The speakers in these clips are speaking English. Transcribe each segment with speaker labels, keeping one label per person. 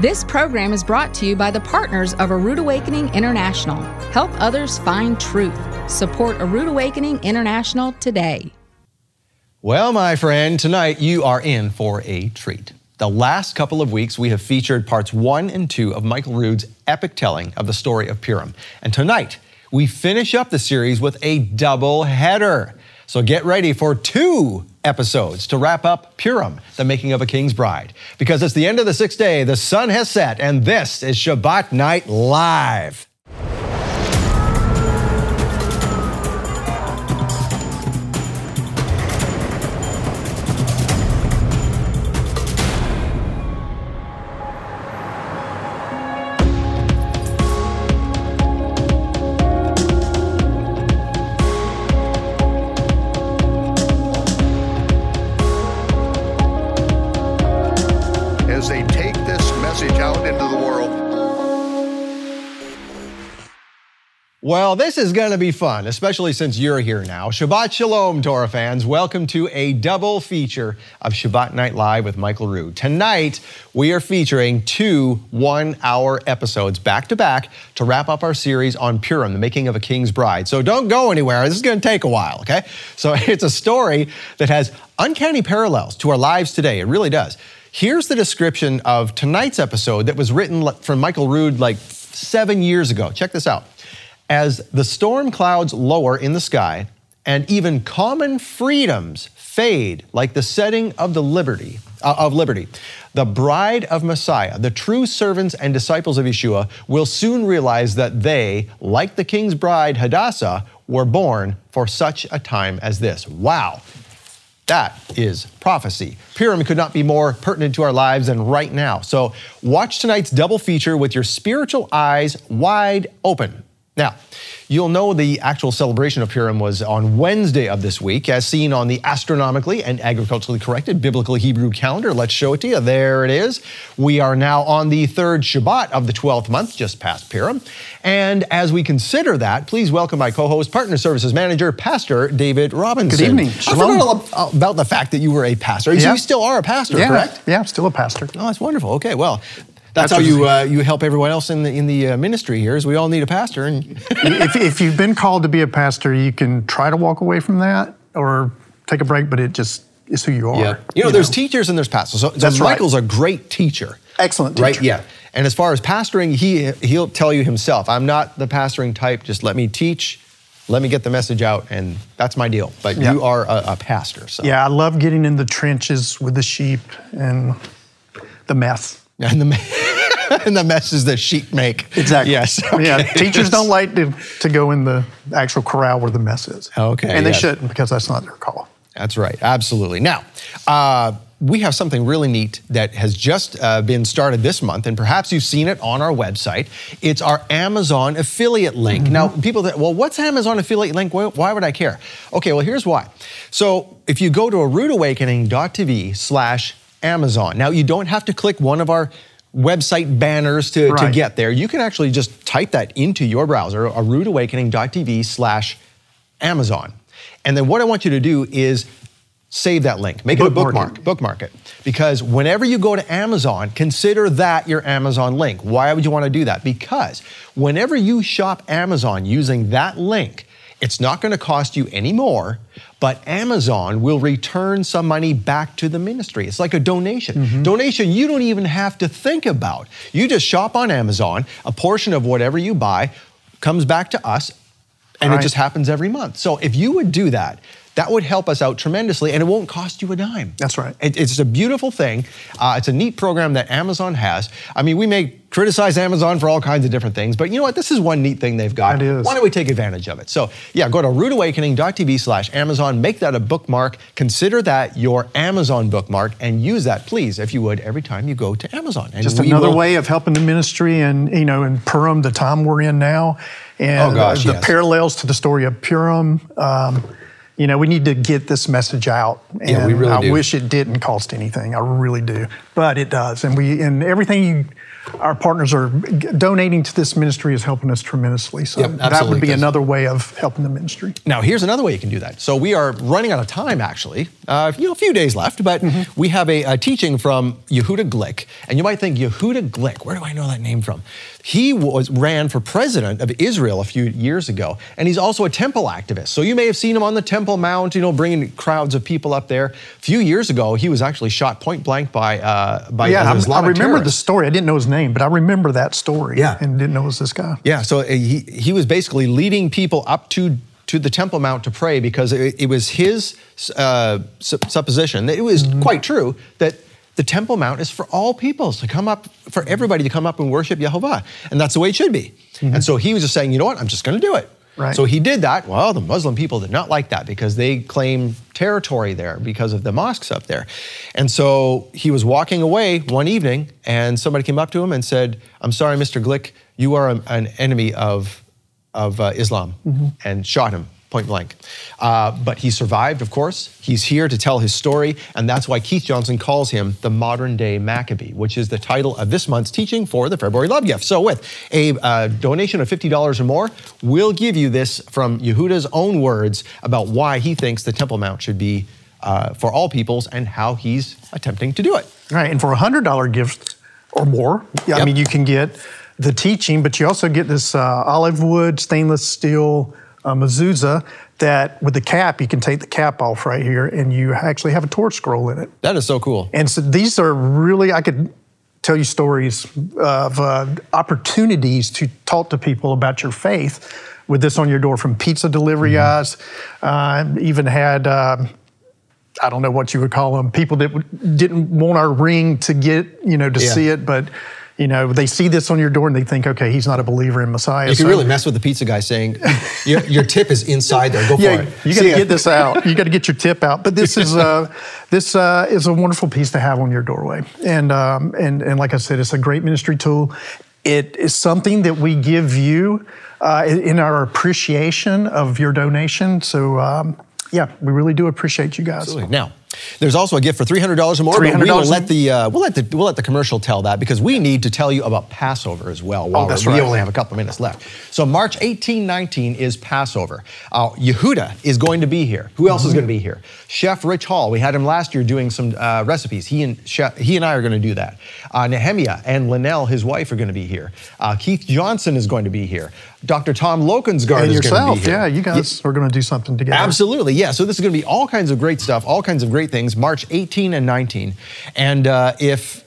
Speaker 1: This program is brought to you by the partners of A Rood Awakening International. Help others find truth. Support A Rood Awakening International today.
Speaker 2: Well, my friend, tonight you are in for a treat. The last couple of weeks, we have featured parts one and two of Michael Rood's epic telling of the story of Purim. And tonight, we finish up the series with a double header. So get ready for two episodes to wrap up Purim, the making of a king's bride. Because it's the end of the sixth day, the sun has set, and this is Shabbat Night Live. Well, this is going to be fun, especially since you're here now. Shabbat Shalom, Torah fans. Welcome to a double feature of Shabbat Night Live with Michael Rood. Tonight, we are featuring two one hour episodes back to back to wrap up our series on Purim, the making of a king's bride. So don't go anywhere. This is going to take a while, okay? So it's a story that has uncanny parallels to our lives today. It really does. Here's the description of tonight's episode that was written from Michael Rood like seven years ago. Check this out. As the storm clouds lower in the sky and even common freedoms fade like the setting of the liberty uh, of liberty, the bride of Messiah, the true servants and disciples of Yeshua, will soon realize that they, like the king's bride Hadassah, were born for such a time as this. Wow. That is prophecy. Purim could not be more pertinent to our lives than right now. So watch tonight's double feature with your spiritual eyes wide open. Now, you'll know the actual celebration of Purim was on Wednesday of this week, as seen on the astronomically and agriculturally corrected biblical Hebrew calendar. Let's show it to you. There it is. We are now on the third Shabbat of the 12th month, just past Purim. And as we consider that, please welcome my co host, Partner Services Manager, Pastor David Robinson.
Speaker 3: Good evening.
Speaker 2: I forgot about the fact that you were a pastor.
Speaker 3: Yeah.
Speaker 2: You still are a pastor,
Speaker 3: yeah,
Speaker 2: correct?
Speaker 3: Yeah, I'm still a pastor.
Speaker 2: Oh, that's wonderful. Okay, well, that's,
Speaker 3: That's
Speaker 2: how you uh, you help everyone else in the in the uh, ministry here. Is we all need a pastor, and
Speaker 3: if, if you've been called to be a pastor, you can try to walk away from that or take a break, but it just is who you are. Yeah.
Speaker 2: you know, there's teachers and there's pastors. So, so
Speaker 3: That's right.
Speaker 2: Michael's a great teacher.
Speaker 3: Excellent
Speaker 2: Right? Yeah. And as far as pastoring, he he'll tell you himself, I'm not the pastoring type. Just let me teach, let me get the message out, and that's my deal. But
Speaker 3: Yeah.
Speaker 2: you are a, a pastor, so
Speaker 3: Yeah, I love getting in the trenches with the sheep and the mess.
Speaker 2: and the and the messes that sheep make.
Speaker 3: Exactly.
Speaker 2: Yes.
Speaker 3: Yeah, teachers don't like to, to go in the actual corral where the mess is.
Speaker 2: Okay,
Speaker 3: And they
Speaker 2: yes.
Speaker 3: shouldn't because that's not their call.
Speaker 2: That's right, absolutely. Now, uh, we have something really neat that has just uh, been started this month, and perhaps you've seen it on our website. It's our Amazon affiliate link. Now, people that, well, what's Amazon affiliate link? Why, why would I care? Okay, well, here's why. So, if you go to a rootawakening.tv slash Amazon, now you don't have to click one of our website banners to, to get there. You can actually just type that into your browser, a roodawakening.tv slash Amazon. And then what I want you to do is save that link, make it a
Speaker 3: Bookmark
Speaker 2: bookmark,
Speaker 3: it.
Speaker 2: bookmark it. Because whenever you go to Amazon, consider that your Amazon link. Why would you want to do that? Because whenever you shop Amazon using that link, it's not going to cost you any more, but Amazon will return some money back to the ministry. It's like a donation.
Speaker 3: Mm-hmm.
Speaker 2: Donation you don't even have to think about. You just shop on Amazon, a portion of whatever you buy comes back to us, and it just happens every month. So if you would do that, that would help us out tremendously, and it won't cost you a dime.
Speaker 3: That's right.
Speaker 2: It- it's a beautiful thing. Uh, it's a neat program that Amazon has. I mean, we may criticize Amazon for all kinds of different things, but you know what? This is one neat thing they've got.
Speaker 3: It is.
Speaker 2: Why don't we take advantage of it? So, yeah, go to roodawakening.tv slash Amazon, make that a bookmark, consider that your Amazon bookmark, and use that, please, if you would, every time you go to Amazon. And
Speaker 3: Just another
Speaker 2: will-
Speaker 3: way of helping the ministry and, you know, in Purim, the time we're in now, and
Speaker 2: Oh, gosh,
Speaker 3: the
Speaker 2: yes.
Speaker 3: parallels to the story of Purim. Um, you know, we need to get this message out. And
Speaker 2: Yeah, we really
Speaker 3: I
Speaker 2: do.
Speaker 3: wish it didn't cost anything. I really do. But it does. And we and everything you our partners are donating to this ministry is helping us tremendously. So
Speaker 2: Yep,
Speaker 3: that would be another way of helping the ministry.
Speaker 2: Now, here's another way you can do that. So we are running out of time, actually. Uh, you know, a few days left, but
Speaker 3: Mm-hmm.
Speaker 2: we have a, a teaching from Yehuda Glick, and you might think Yehuda Glick. Where do I know that name from? He was ran for president of Israel a few years ago, and he's also a temple activist. So you may have seen him on the Temple Mount, you know, bringing crowds of people up there. A few years ago, he was actually shot point blank by uh, by
Speaker 3: yeah,
Speaker 2: an
Speaker 3: I remember the story. I didn't know his name, but I remember that story.
Speaker 2: Yeah.
Speaker 3: and didn't know it was this guy.
Speaker 2: Yeah, so uh, he, he was basically leading people up to, to the Temple Mount to pray because it, it was his uh, supposition that it was quite true that the Temple Mount is for all peoples to come up, for everybody to come up and worship Jehovah. And that's the way it should be. And so he was just saying, you know what, I'm just going to do it.
Speaker 3: Right.
Speaker 2: So he did that. Well, the Muslim people did not like that because they claim territory there because of the mosques up there. And so he was walking away one evening and somebody came up to him and said, I'm sorry, Mr. Glick, you are a- an enemy of, of uh, Islam, and shot him point blank. Uh, but he survived, of course. He's here to tell his story, and that's why Keith Johnson calls him the modern day Maccabee, which is the title of this month's teaching for the February Love Gift. So, with a uh, donation of $50 or more, we'll give you this from Yehuda's own words about why he thinks the Temple Mount should be uh, for all peoples and how he's attempting to do it.
Speaker 3: Right, and for a hundred dollar gift or more, yeah, I
Speaker 2: Yep.
Speaker 3: mean, you can get the teaching, but you also get this uh, olive wood stainless steel uh, mezuzah that, with the cap, you can take the cap off right here, and you actually have a Torah scroll in it.
Speaker 2: That is so cool.
Speaker 3: And so these are really, I could tell you stories of uh, opportunities to talk to people about your faith with this on your door from pizza delivery guys. Uh, even had, um I don't know what you would call them, people that w- didn't want our ring to get, you know, to
Speaker 2: Yeah.
Speaker 3: see it, but. You know, they see this on your door and they think, okay, he's not a believer in Messiah.
Speaker 2: You can
Speaker 3: so-
Speaker 2: really mess with the pizza guy saying, your, your tip is inside there. Go for it.
Speaker 3: you got to get this out. You got to get your tip out. But this is uh, this uh, is a wonderful piece to have on your doorway, and um, and and like I said, it's a great ministry tool. It is something that we give you uh, in in our appreciation of your donation. So um, yeah, we really do appreciate you guys.
Speaker 2: Absolutely. Now, there's also a gift for three hundred dollars or more. But we
Speaker 3: $300
Speaker 2: will let the uh, we'll let the we'll let the commercial tell that because we need to tell you about Passover as well. While
Speaker 3: Oh, that's
Speaker 2: we
Speaker 3: right.
Speaker 2: only have a couple minutes left. So March 18, 19 is Passover. Uh, Yehuda is going to be here. Who else is
Speaker 3: Mm-hmm.
Speaker 2: going to be here? Chef Rich Hall. We had him last year doing some uh, recipes. He and Chef, he and I are going to do that. Uh, Nehemiah and Linnell, his wife, are going to be here. Uh, Keith Johnson is going to be here. Dr. Tom Lokensgaard
Speaker 3: And
Speaker 2: is going to
Speaker 3: yourself,
Speaker 2: be here.
Speaker 3: yeah, you guys are going to do something together.
Speaker 2: Absolutely, yeah. So this is going to be all kinds of great stuff, all kinds of great things. March 18 and 19, and uh, if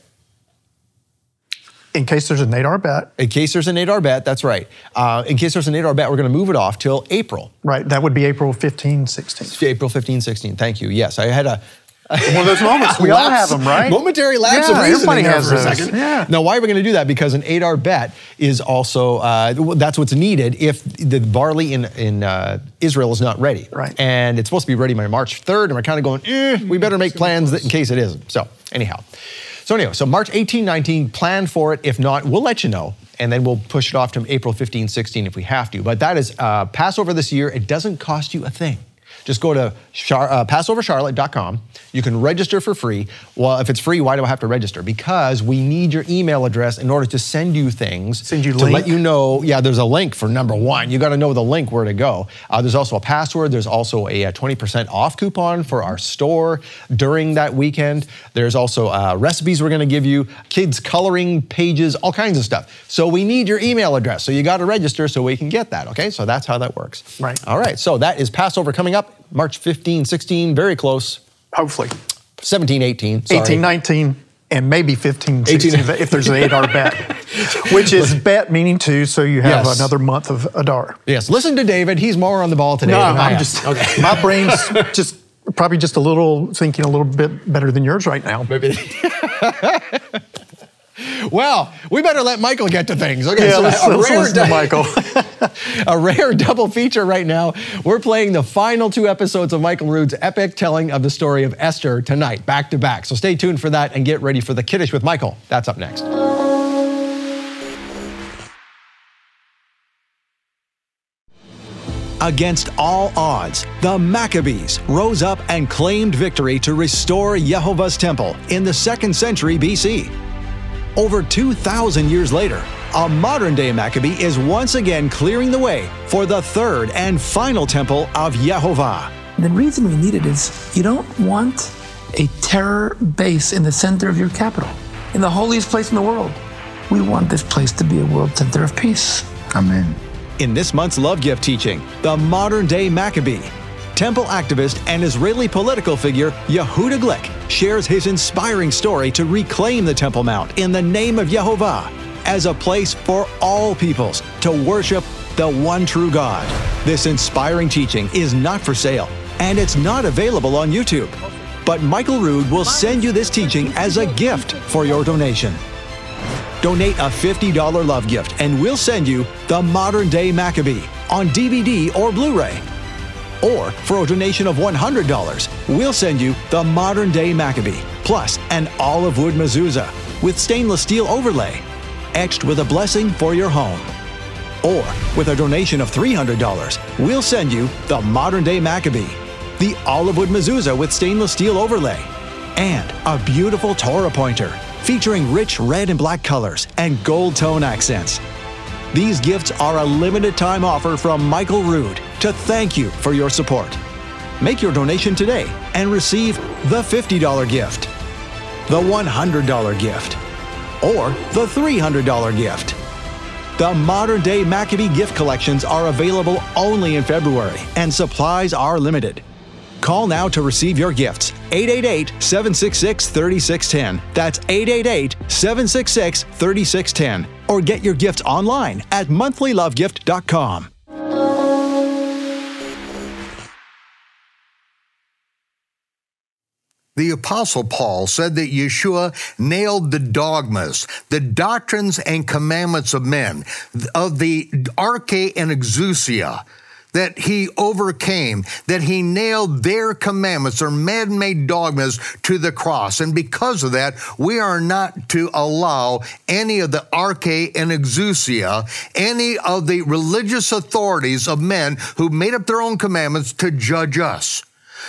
Speaker 3: In case there's an Adar bet,
Speaker 2: in case there's an Adar bet, that's right. Uh, in case there's an Adar bet, we're going to move it off till April,
Speaker 3: right? That would be April 15, 16.
Speaker 2: April 15, 16. Thank you. Yes, I had a.
Speaker 3: One of those moments. We all have them, right?
Speaker 2: Momentary lapse
Speaker 3: Yeah,
Speaker 2: of reasoning
Speaker 3: everybody
Speaker 2: there
Speaker 3: has
Speaker 2: for a second.
Speaker 3: Yeah.
Speaker 2: Now, why are we going to do that? Because an Adar bet is also uh, that's what's needed if the barley in, in uh, Israel is not ready.
Speaker 3: Right.
Speaker 2: And it's supposed to be ready by March 3rd, and we're kind of going, eh, we better make plans that in case it isn't. So, anyhow. So, anyway, so March 18, 19, plan for it. If not, we'll let you know. And then we'll push it off to April 15, 16 if we have to. But that is uh, Passover this year. It doesn't cost you a thing. Just go to Char- uh, PassoverCharlotte.com. You can register for free. Well, if it's free, why do I have to register? Because we need your email address in order to send you things.
Speaker 3: Send you
Speaker 2: to
Speaker 3: link?
Speaker 2: let you know. Yeah, there's a link for number one. You got to know the link where to go. Uh, there's also a password. There's also a, uh 20% off coupon for our store during that weekend. There's also uh, recipes we're going to give you, kids coloring pages, all kinds of stuff. So we need your email address. So you got to register so we can get that. Okay, so that's how that works.
Speaker 3: Right.
Speaker 2: All right. So that is Passover coming up March 15, 16, very close.
Speaker 3: Hopefully.
Speaker 2: 17, 18. Sorry.
Speaker 3: 18, 19, and maybe 15, 16
Speaker 2: 18.
Speaker 3: if there's an Adar bet, which is bet meaning two, so you have
Speaker 2: Yes.
Speaker 3: another month of Adar.
Speaker 2: Yes. Listen to David. He's more on the ball today.
Speaker 3: No, I'm just,
Speaker 2: okay.
Speaker 3: my brain's just probably just a little thinking a little bit better than yours right now.
Speaker 2: Maybe. well, we better let Michael get to things. Okay,
Speaker 3: Yeah,
Speaker 2: so
Speaker 3: let's,
Speaker 2: a,
Speaker 3: let's
Speaker 2: rare
Speaker 3: listen to Michael.
Speaker 2: a rare double feature right now. We're playing the final two episodes of Michael Rood's epic telling of the story of Esther tonight, back to back. So stay tuned for that and get ready for the Kiddush with Michael. That's up next.
Speaker 4: Against all odds, the Maccabees rose up and claimed victory to restore Jehovah's temple in the second century BC.
Speaker 2: Over 2,000 years later, a modern day Maccabee is once again clearing the way for the third and final temple of Yehovah.
Speaker 5: The reason we need it is you don't want a terror base in the center of your capital, in the holiest place in the world. We want this place to be a world center of peace.
Speaker 6: Amen.
Speaker 2: In this month's Love Gift teaching, the modern day Maccabee, temple activist and Israeli political figure Yehuda Glick shares his inspiring story to reclaim the Temple Mount in the name of Yehovah as a place for all peoples to worship the one true God. This inspiring teaching is not for sale and it's not available on YouTube. But Michael Rood will send you this teaching as a gift for your donation. Donate a $50 love gift and we'll send you the modern day Maccabee on DVD or Blu ray. Or for a donation of $100, we'll send you the modern day Maccabee plus an olive wood mezuzah with stainless steel overlay, etched with a blessing for your home. Or with a donation of $300, we'll send you the modern day Maccabee, the olive wood mezuzah with stainless steel overlay, and a beautiful Torah pointer featuring rich red and black colors and gold tone accents. These gifts are a limited time offer from Michael Rood to thank you for your support. Make your donation today and receive the $50 gift, the $100 gift, or the $300 gift. The modern day Maccabee gift collections are available only in February and supplies are limited. Call now to receive your gifts. 888 766 3610. That's 888 766 3610. Or get your gifts online at monthlylovegift.com.
Speaker 7: The Apostle Paul said that Yeshua nailed the dogmas, the doctrines and commandments of men, of the arche and exousia, that he overcame, that he nailed their commandments, their man made dogmas to the cross. And because of that, we are not to allow any of the arche and exousia, any of the religious authorities of men who made up their own commandments to judge us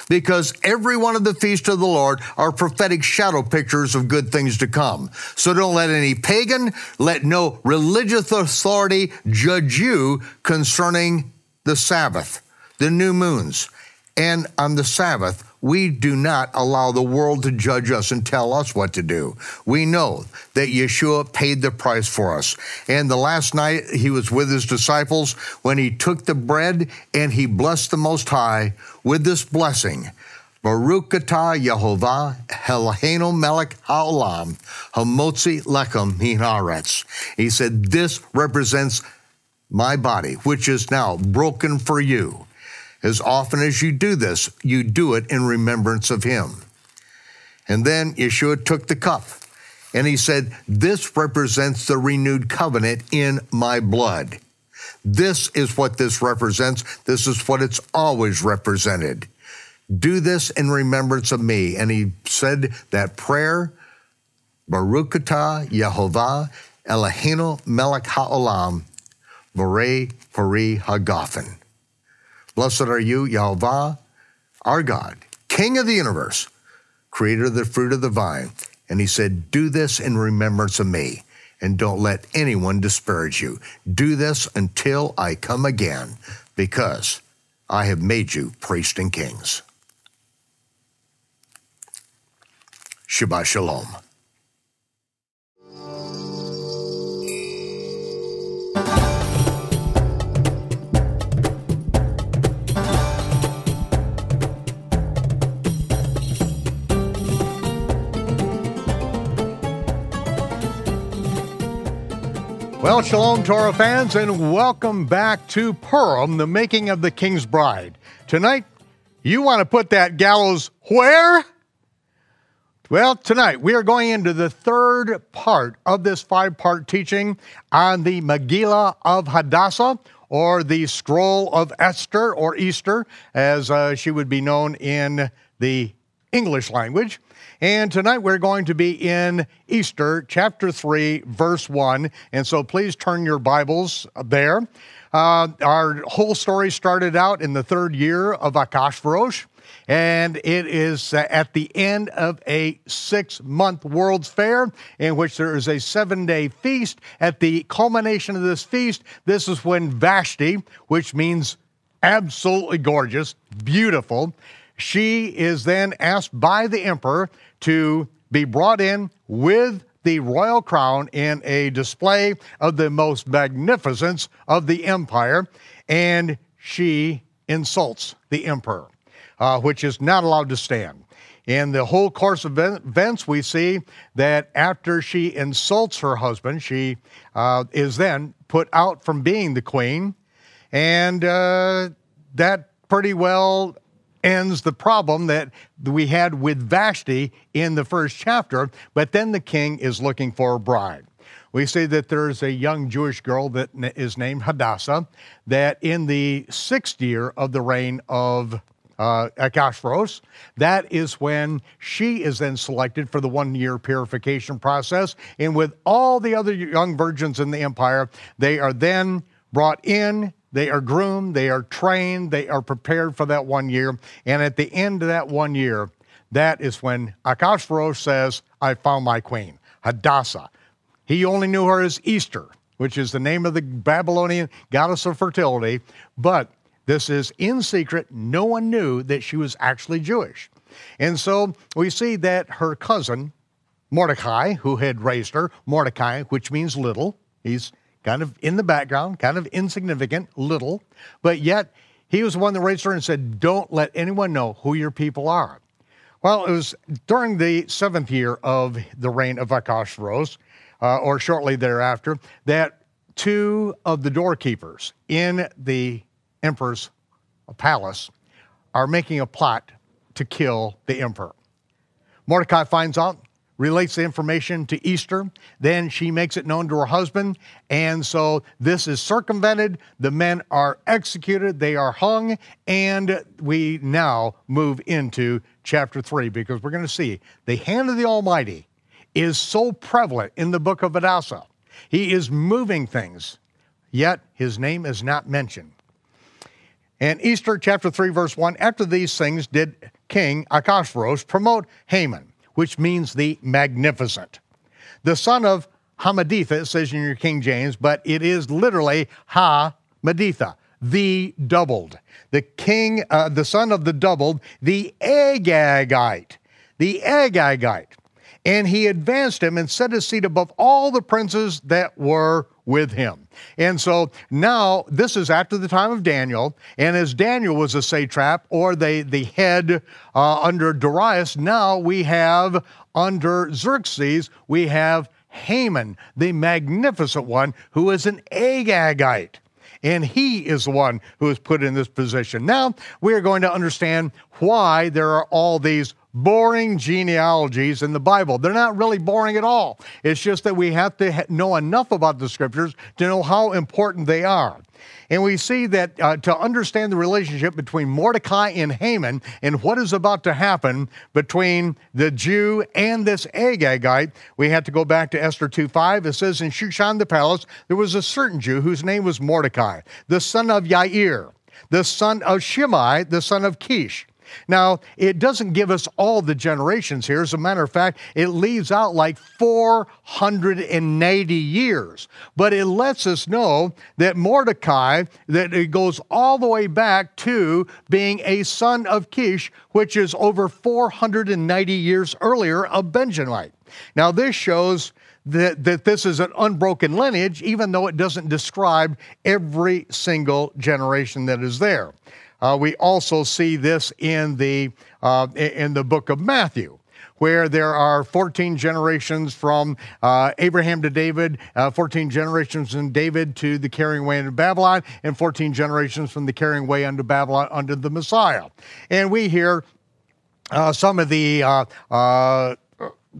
Speaker 7: because every one of the feasts of the Lord are prophetic shadow pictures of good things to come. So don't let any pagan, let no religious authority judge you concerning the Sabbath, the new moons. And on the Sabbath, we do not allow the world to judge us and tell us what to do. We know that Yeshua paid the price for us. And the last night he was with his disciples when he took the bread and he blessed the Most High with this blessing. Baruch atah Yehovah Eloheinu melech haolam hamotzi lechem minaretz. He said, this represents my body, which is now broken for you. As often as you do this, you do it in remembrance of him. And then Yeshua took the cup and he said, This represents the renewed covenant in my blood. This is what this represents. This is what it's always represented. Do this in remembrance of me. And he said that prayer, Baruch Yehovah Eloheinu melech haolam, Borei Pari Hagafen. Blessed are you, Yahweh, our God, King of the universe, creator of the fruit of the vine. And he said, Do this in remembrance of me, and don't let anyone disparage you. Do this until I come again, because I have made you priests and kings. Shabbat Shalom. Well, Shalom Torah fans, and welcome back to Purim, the making of the King's Bride. Tonight, you want to put that gallows where? Well, tonight we are going into the third part of this five part teaching on the Megillah of Hadassah, or the Scroll of Esther, or Easter, as uh, she would be known in the English language. And tonight we're going to be in Easter, chapter 3, verse 1. And so please turn your Bibles there. Uh, our whole story started out in the third year of Achashverosh. And it is at the end of a six month World's Fair in which there is a seven day feast. At the culmination of this feast, this is when Vashti, which means absolutely gorgeous, beautiful, she is then asked by the emperor to be brought in with the royal crown in a display of the most magnificence of the empire, and she insults the emperor, uh, which is not allowed to stand. In the whole course of events, we see that after she insults her husband, she uh, is then put out from being the queen, and uh, that pretty well ends the problem that we had with Vashti in the first chapter, but then the king is looking for a bride. We see that there's a young Jewish girl that is named Hadassah, that in the sixth year of the reign of uh, Achashverosh, that is when she is then selected for the one year purification process. And with all the other young virgins in the empire, they are then brought in they are groomed, they are trained, they are prepared for that one year. And at the end of that one year, that is when Achashverosh says, I found my queen, Hadassah. He only knew her as Easter, which is the name of the Babylonian goddess of fertility, but this is in secret. No one knew that she was actually Jewish. And so we see that her cousin, Mordecai, who had raised her, Mordecai, which means little, he's kind of in the background, kind of insignificant, little, but yet he was the one that raised her and said, Don't let anyone know who your people are. Well, it was during the seventh year of the reign of Achashverosh, uh, or shortly thereafter, that two of the doorkeepers in the emperor's palace are making a plot to kill the emperor. Mordecai finds out, relates the information to Easter. Then she makes it known to her husband. And so this is circumvented. The men are executed, they are hung. And we now move into chapter three because we're going to see the hand of the Almighty is so prevalent in the book of Hadassah. He is moving things, yet his name is not mentioned. And Easter chapter 3, verse 1 After these things did King Achashverosh promote Haman which means the magnificent. The son of Hammedatha, it says in your King James, but it is literally Ha Meditha, the doubled. The king, uh, the son of the doubled, the Agagite, the Agagite. And he advanced him and set his seat above all the princes that were with him. And so now this is after the time of Daniel, and as Daniel was a satrap or the, the head uh, under Darius, now we have under Xerxes, we have Haman, the magnificent one, who is an Agagite. And he is the one who is put in this position. Now we are going to understand why there are all these boring genealogies in the Bible. They're not really boring at all. It's just that we have to know enough about the scriptures to know how important they are. And we see that uh, to understand the relationship between Mordecai and Haman and what is about to happen between the Jew and this Agagite, we have to go back to Esther 2.5. It says, In Shushan the palace, there was a certain Jew whose name was Mordecai, the son of Yair, the son of Shimei, the son of Kish. Now, it doesn't give us all the generations here. As a matter of fact, it leaves out like 490 years. But it lets us know that Mordecai, that it goes all the way back to being a son of Kish, which is over 490 years earlier a Benjamite. Now, this shows that, that this is an unbroken lineage, even though it doesn't describe every single generation that is there. Uh, we also see this in the, uh, in the book of Matthew where there are 14 generations from uh, Abraham to David, uh, 14 generations from David to the carrying away into Babylon, and 14 generations from the carrying away into Babylon under the Messiah. And we hear uh, some of the uh, uh,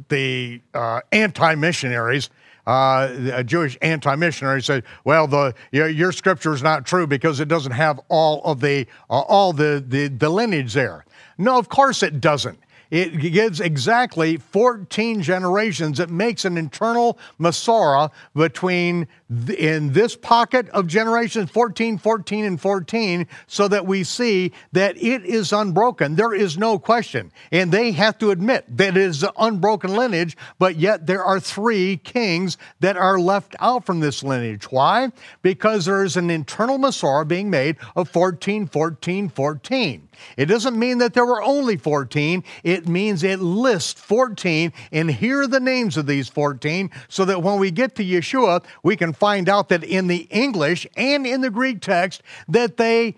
Speaker 7: the uh, anti-missionaries uh, a Jewish anti-missionary said, "Well, the your, your, scripture is not true because it doesn't have all of the uh, all the, the the lineage there." No, of course it doesn't. It gives exactly 14 generations. It makes an internal Masorah between in this pocket of generations 14, 14, and 14, so that we see that it is unbroken. There is no question. And they have to admit that it is an unbroken lineage, but yet there are three kings that are left out from this lineage. Why? Because there is an internal Masorah being made of 14, 14, 14. It doesn't mean that there were only 14. It means it lists 14, and here are the names of these 14, so that when we get to Yeshua, we can find out that in the English and in the Greek text, that they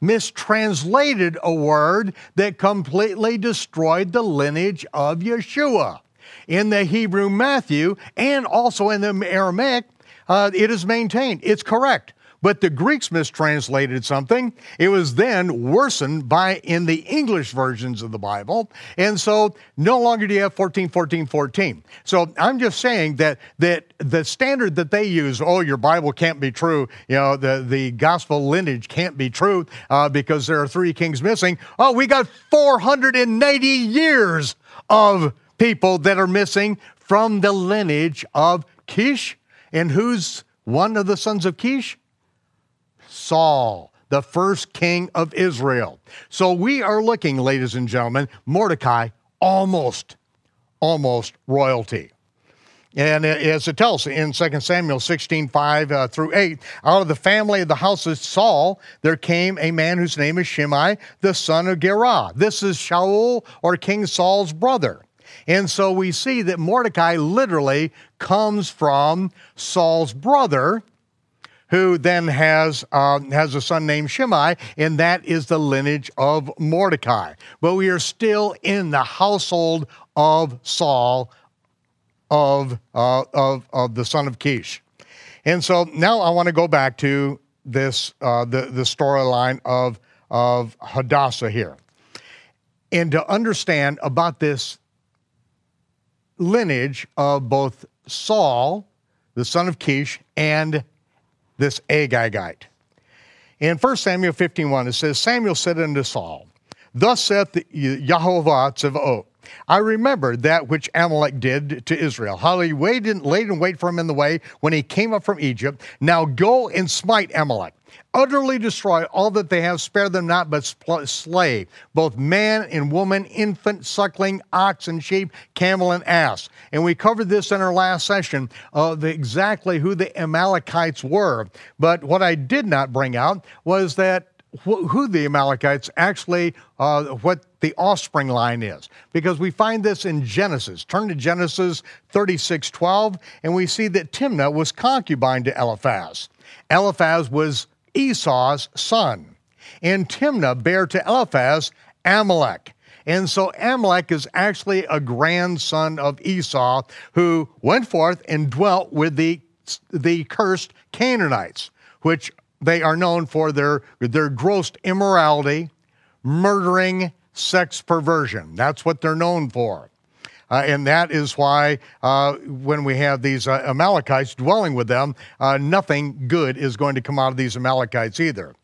Speaker 7: mistranslated a word that completely destroyed the lineage of Yeshua. In the Hebrew Matthew and also in the Aramaic, uh, it is maintained. It's correct but the Greeks mistranslated something. It was then worsened by in the English versions of the Bible. And so no longer do you have 14, 14, 14. So I'm just saying that that the standard that they use, oh, your Bible can't be true, you know, the, the gospel lineage can't be true uh, because there are three kings missing. Oh, we got 490 years of people that are missing from the lineage of Kish. And who's one of the sons of Kish? Saul, the first king of Israel. So we are looking, ladies and gentlemen, Mordecai almost, almost royalty. And as it tells in 2 Samuel 16, 5 uh, through 8, out of the family of the house of Saul, there came a man whose name is Shimei, the son of Gera. This is Shaul or King Saul's brother. And so we see that Mordecai literally comes from Saul's brother, who then has, uh, has a son named Shimei, and that is the lineage of Mordecai. But we are still in the household of Saul, of, uh, of, of the son of Kish. And so now I want to go back to this, uh, the, the storyline of, of Hadassah here. And to understand about this lineage of both Saul, the son of Kish, and this Agagite. In 1 Samuel 15:1, it says, Samuel said unto Saul, Thus saith the Yehovah Tzivot, I remember that which Amalek did to Israel, how he waited, laid and wait for him in the way when he came up from Egypt. Now go and smite Amalek utterly destroy all that they have, spare them not, but slay both man and woman, infant, suckling, ox and sheep, camel and ass. And we covered this in our last session uh, of exactly who the Amalekites were. But what I did not bring out was that who the Amalekites actually, uh, what the offspring line is. Because we find this in Genesis. Turn to Genesis 36 12, and we see that Timnah was concubine to Eliphaz. Eliphaz was Esau's son. And Timnah bare to Eliphaz Amalek. And so Amalek is actually a grandson of Esau who went forth and dwelt with the, the cursed Canaanites, which they are known for their, their gross immorality, murdering, sex perversion. That's what they're known for. Uh, and that is why uh, when we have these uh, Amalekites dwelling with them, uh, nothing good is going to come out of these Amalekites either.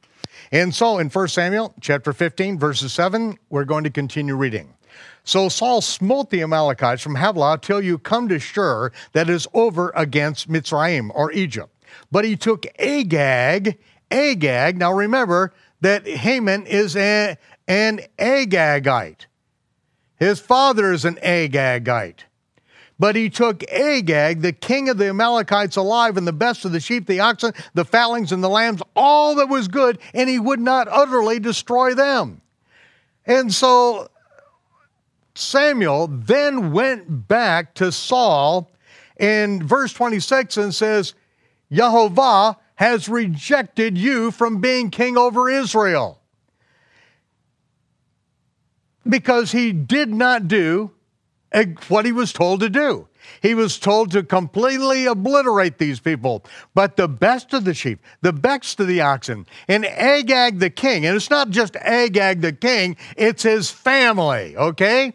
Speaker 7: And so in 1 Samuel chapter 15, verses 7, we're going to continue reading. So Saul smote the Amalekites from Havilah till you come to Shur that is over against Mitzrayim or Egypt. But he took Agag, Agag, now remember that Haman is a, an Agagite. His father is an Agagite. But he took Agag, the king of the Amalekites, alive, and the best of the sheep, the oxen, the fatlings, and the lambs, all that was good, and he would not utterly destroy them. And so Samuel then went back to Saul in verse 26 and says, Jehovah has rejected you from being king over Israel because he did not do what he was told to do. He was told to completely obliterate these people. But the best of the sheep, the best of the oxen, and Agag the king, and it's not just Agag the king, it's his family, okay?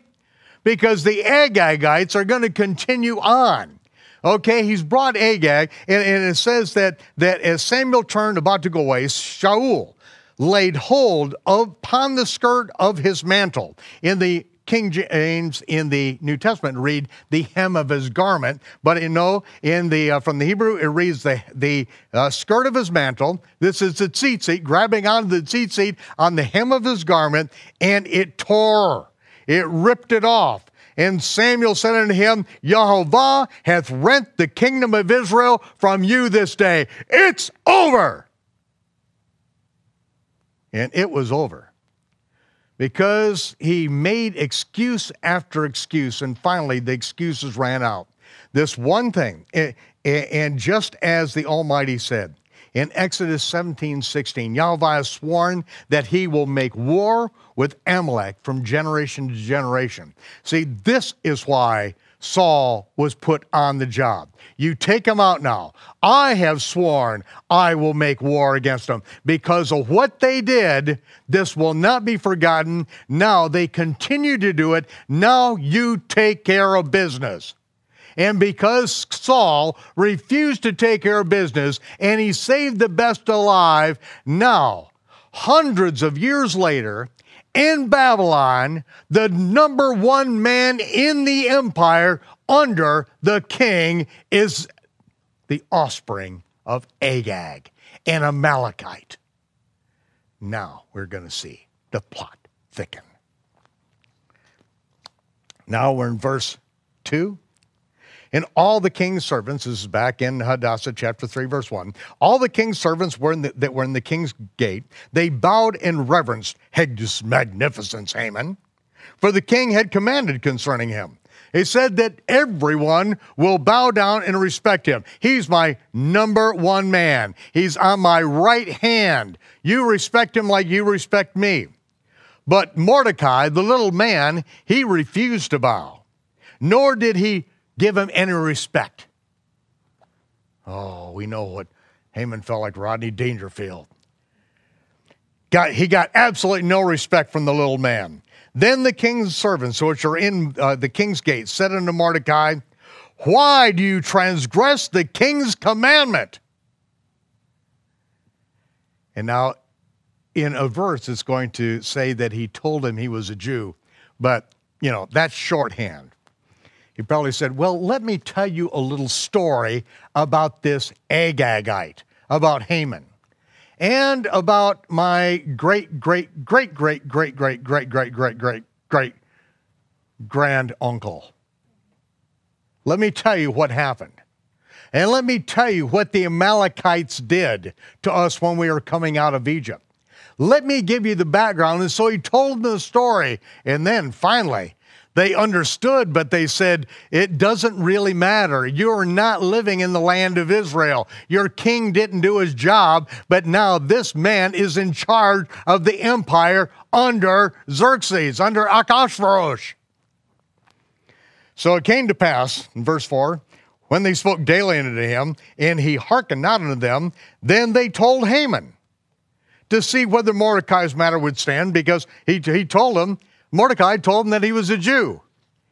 Speaker 7: Because the Agagites are going to continue on. Okay, he's brought Agag, and, and, it says that, that as Samuel turned about to go away, Shaul, laid hold upon the skirt of his mantle. In the King James in the New Testament read the hem of his garment, but you know, in the uh, from the Hebrew it reads the the uh, skirt of his mantle. This is the tzitzit, grabbing onto the tzitzit on the hem of his garment, and it tore, it ripped it off. And Samuel said unto him, Jehovah hath rent the kingdom of Israel from you this day. It's over. And it was over because he made excuse after excuse, and finally the excuses ran out. This one thing, and just as the Almighty said in Exodus 17 16, Yahweh has sworn that he will make war with Amalek from generation to generation. See, this is why Saul was put on the job. You take him out now. I have sworn I will make war against them. Because of what they did, this will not be forgotten. Now they continue to do it. Now you take care of business. And because Saul refused to take care of business and he saved the best alive, now, hundreds of years later, in Babylon, the number one man in the empire under the king is the offspring of Agag, an Amalekite. Now we're going to see the plot thicken. Now we're in verse 2. And all the king's servants, this is back in Hadassah chapter 3, verse 1, all the king's servants were the, that were in the king's gate, they bowed and reverenced His magnificence, Haman, for the king had commanded concerning him. He said that everyone will bow down and respect him. He's my number one man. He's on my right hand. You respect him like you respect me. But Mordecai, the little man, he refused to bow, nor did he give him any respect. Oh, we know what Haman felt like Rodney Dangerfield. Got, he got absolutely no respect from the little man. Then the king's servants, which are in uh, the king's gate, said unto Mordecai, Why do you transgress the king's commandment? And now, in a verse, it's going to say that he told him he was a Jew, but, you know, that's shorthand. He probably said, Well, let me tell you a little story about this Agagite, about Haman, and about my great, great, great, great, great, great, great, great, great, great, great grand uncle. Let me tell you what happened. And let me tell you what the Amalekites did to us when we were coming out of Egypt. Let me give you the background. And so he told them the story. And then finally, they understood, but they said, it doesn't really matter. You're not living in the land of Israel. Your king didn't do his job, but now this man is in charge of the empire under Xerxes, under Achashverosh. So it came to pass, in verse 4, when they spoke daily unto him, and he hearkened not unto them, then they told Haman to see whether Mordecai's matter would stand, because he, he told them, Mordecai told him that he was a Jew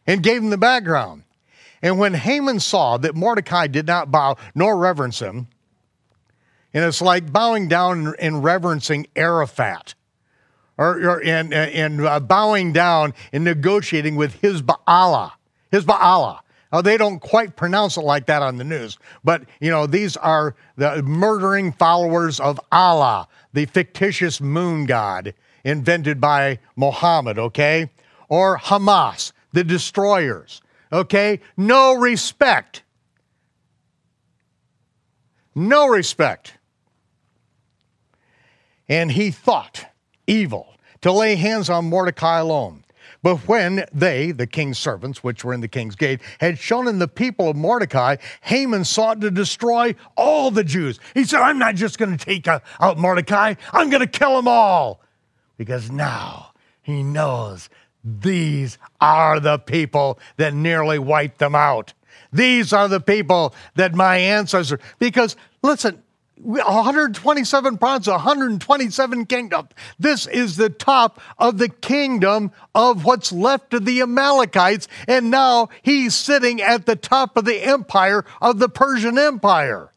Speaker 7: and gave him the background. And when Haman saw that Mordecai did not bow nor reverence him, and it's like bowing down and reverencing Arafat, or, or and, and uh, bowing down and negotiating with Hizbullah, Hizbullah. Now, they don't quite pronounce it like that on the news, but you know, these are the murdering followers of Allah, the fictitious moon god invented by Mohammed, okay? Or Hamas, the destroyers, okay? No respect. No respect. And he thought evil to lay hands on Mordecai alone. But when they, the king's servants, which were in the king's gate, had shown in the people of Mordecai, Haman sought to destroy all the Jews. He said, I'm not just going to take out Mordecai, I'm going to kill them all because now he knows these are the people that nearly wiped them out. These are the people that my ancestors, because listen, 127 provinces, 127 kingdoms. This is the top of the kingdom of what's left of the Amalekites, and now he's sitting at the top of the empire of the Persian Empire.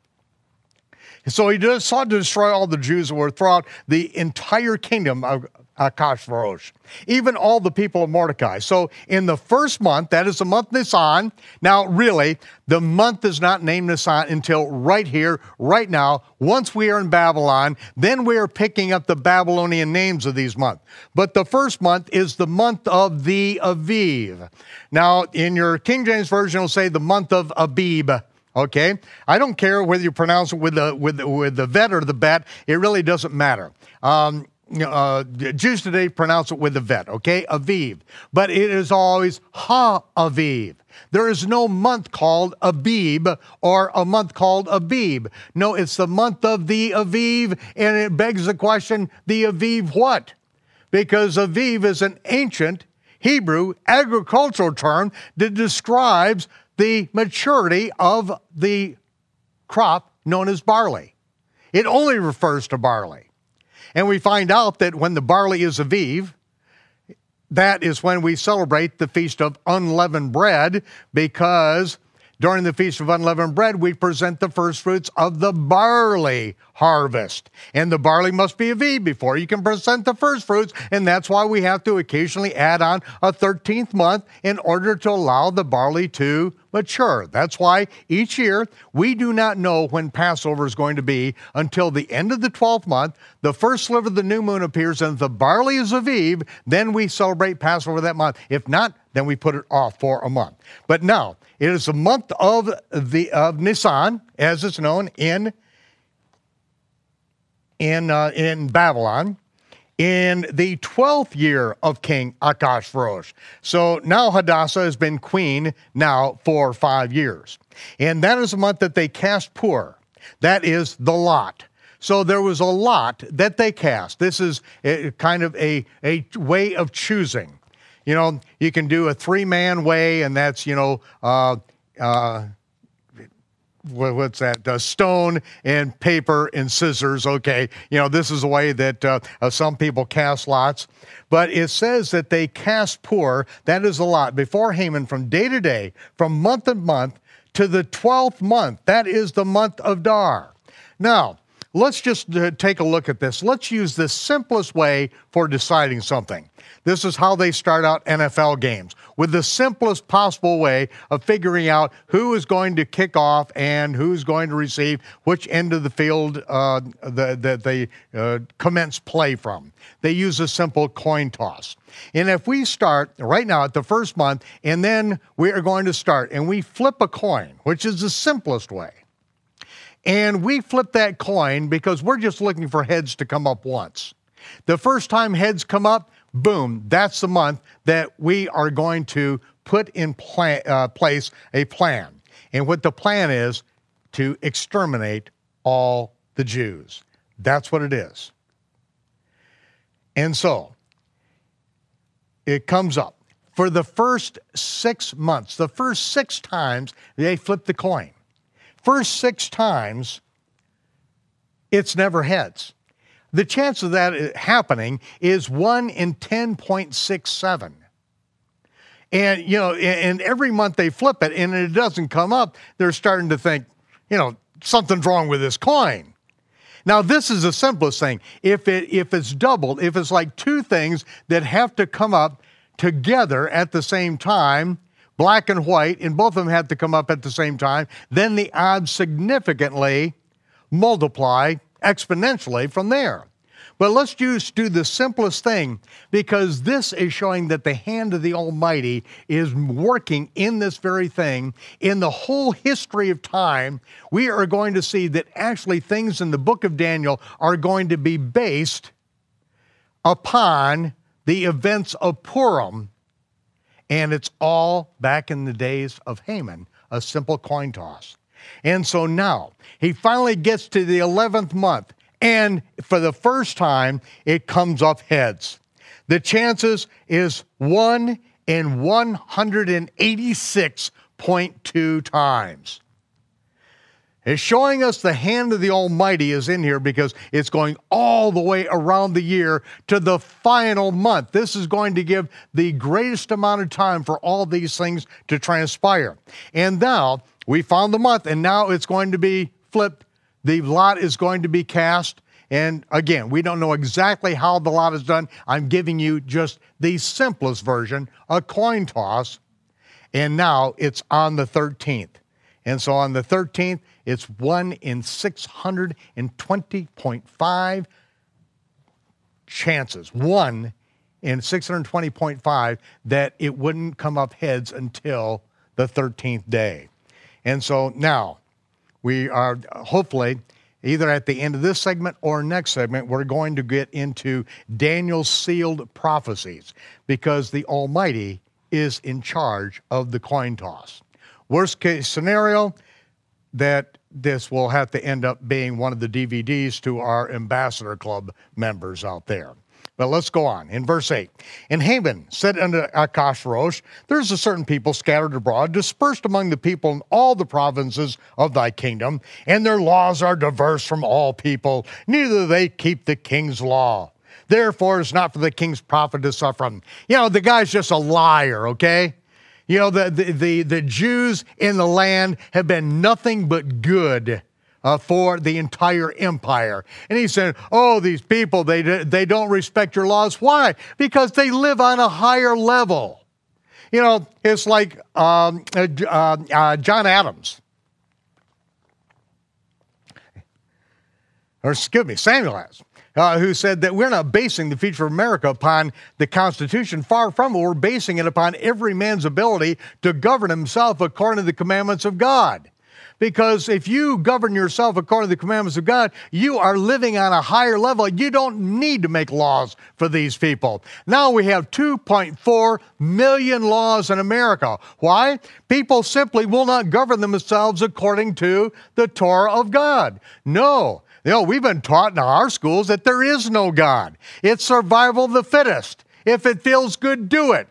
Speaker 7: So he sought to destroy all the Jews that were throughout the entire kingdom of uh, Achashverosh, even all the people of Mordecai. So in the first month, that is the month Nisan. Now, really, the month is not named Nisan until right here, right now. Once we are in Babylon, then we are picking up the Babylonian names of these months. But the first month is the month of the Aviv. Now, in your King James Version, it'll say the month of Abib. Okay, I don't care whether you pronounce it with the with the, with the vet or the bet. It really doesn't matter. Um, uh, Jews today pronounce it with the vet, okay? Aviv. But it is always Ha Aviv. There is no month called Abib or a month called Abib. No, it's the month of the Aviv, and it begs the question the Aviv what? Because Aviv is an ancient Hebrew agricultural term that describes the maturity of the crop known as barley. It only refers to barley. And we find out that when the barley is Aviv, that is when we celebrate the Feast of Unleavened Bread because during the Feast of Unleavened Bread, we present the first fruits of the barley harvest. And the barley must be Aviv before you can present the first fruits. And that's why we have to occasionally add on a 13th month in order to allow the barley to mature. That's why each year we do not know when Passover is going to be until the end of the 12th month. The first sliver of the new moon appears and the barley is Aviv. Then we celebrate Passover that month. If not, then we put it off for a month. But now, it is the month of the of Nisan, as it's known in in uh, in Babylon, in the twelfth year of King Achashverosh. So now Hadassah has been queen now for five years, and that is the month that they cast pur. That is the lot. So there was a lot that they cast. This is kind of a, a way of choosing. You know, you can do a three man way, and that's, you know, uh, uh, what's that? Uh, stone and paper and scissors. Okay, you know, this is the way that uh, uh, some people cast lots. But it says that they cast pur. that is a lot, before Haman from day to day, from month to month, to the 12th month. That is the month of Adar. Now, let's just uh, take a look at this. Let's use the simplest way for deciding something. This is how they start out NFL games with the simplest possible way of figuring out who is going to kick off and who's going to receive which end of the field uh, that the, they uh, commence play from. They use a simple coin toss. And if we start right now at the first month, and then we are going to start and we flip a coin, which is the simplest way. And we flip that coin because we're just looking for heads to come up once. The first time heads come up, boom, that's the month that we are going to put in plan, uh, place a plan. And what the plan is to exterminate all the Jews. That's what it is. And so it comes up. For the first six months, the first six times they flip the coin, first six times, it's never heads. The chance of that uh, happening is 1 in 10.67. And, you know, and every month they flip it and it doesn't come up, they're starting to think, you know, something's wrong with this coin. Now, this is the simplest thing. If, it, if it's doubled, if it's like two things that have to come up together at the same time, black and white, and both of them have to come up at the same time, then the odds significantly multiply exponentially from there. But let's just do the simplest thing because this is showing that the hand of the Almighty is working in this very thing. In the whole history of time, we are going to see that actually things in the book of Daniel are going to be based upon the events of Purim. And it's all back in the days of Haman, a simple coin toss. And so now he finally gets to the 11th month, and for the first time, it comes up heads. The chances is 1 in 186.2 times. It's showing us the hand of the Almighty is in here because it's going all the way around the year to the final month. This is going to give the greatest amount of time for all these things to transpire. And now we found the month, and now it's going to be flipped. The lot is going to be cast, And again, we don't know exactly how the lot is done. I'm giving you just the simplest version, a coin toss. And now it's on the 13th. And so on the 13th, it's 1 in 620.5 chances. 1 in 620.5 that it wouldn't come up heads until the 13th day. And so now we are hopefully either at the end of this segment or next segment, we're going to get into Daniel's sealed prophecies because the Almighty is in charge of the coin toss. Worst case scenario, that this will have to end up being one of the DVDs to our ambassador club members out there. But let's go on. In verse 8, and Haman said unto Achashverosh, There's a certain people scattered abroad, dispersed among the people in all the provinces of thy kingdom, and their laws are diverse from all people, neither they keep the king's law. Therefore, it's not for the king's profit to suffer them. You know, the guy's just a liar, okay? You know, the, the, the, the Jews in the land have been nothing but good uh, for the entire empire. And he said, Oh, these people, they, they don't respect your laws. Why? Because they live on a higher level. You know, it's like um, uh, uh, uh John Adams. Or excuse me, Samuel Adams uh, who said that we're not basing the future of America upon the Constitution. Far from it, we're basing it upon every man's ability to govern himself according to the commandments of God. Because if you govern yourself according to the commandments of God, you are living on a higher level. You don't need to make laws for these people. Now we have 2.4 million laws in America. Why? People simply will not govern themselves according to the Torah of God. No, you know, we've been taught in our schools that there is no God. It's survival of the fittest. If it feels good, do it.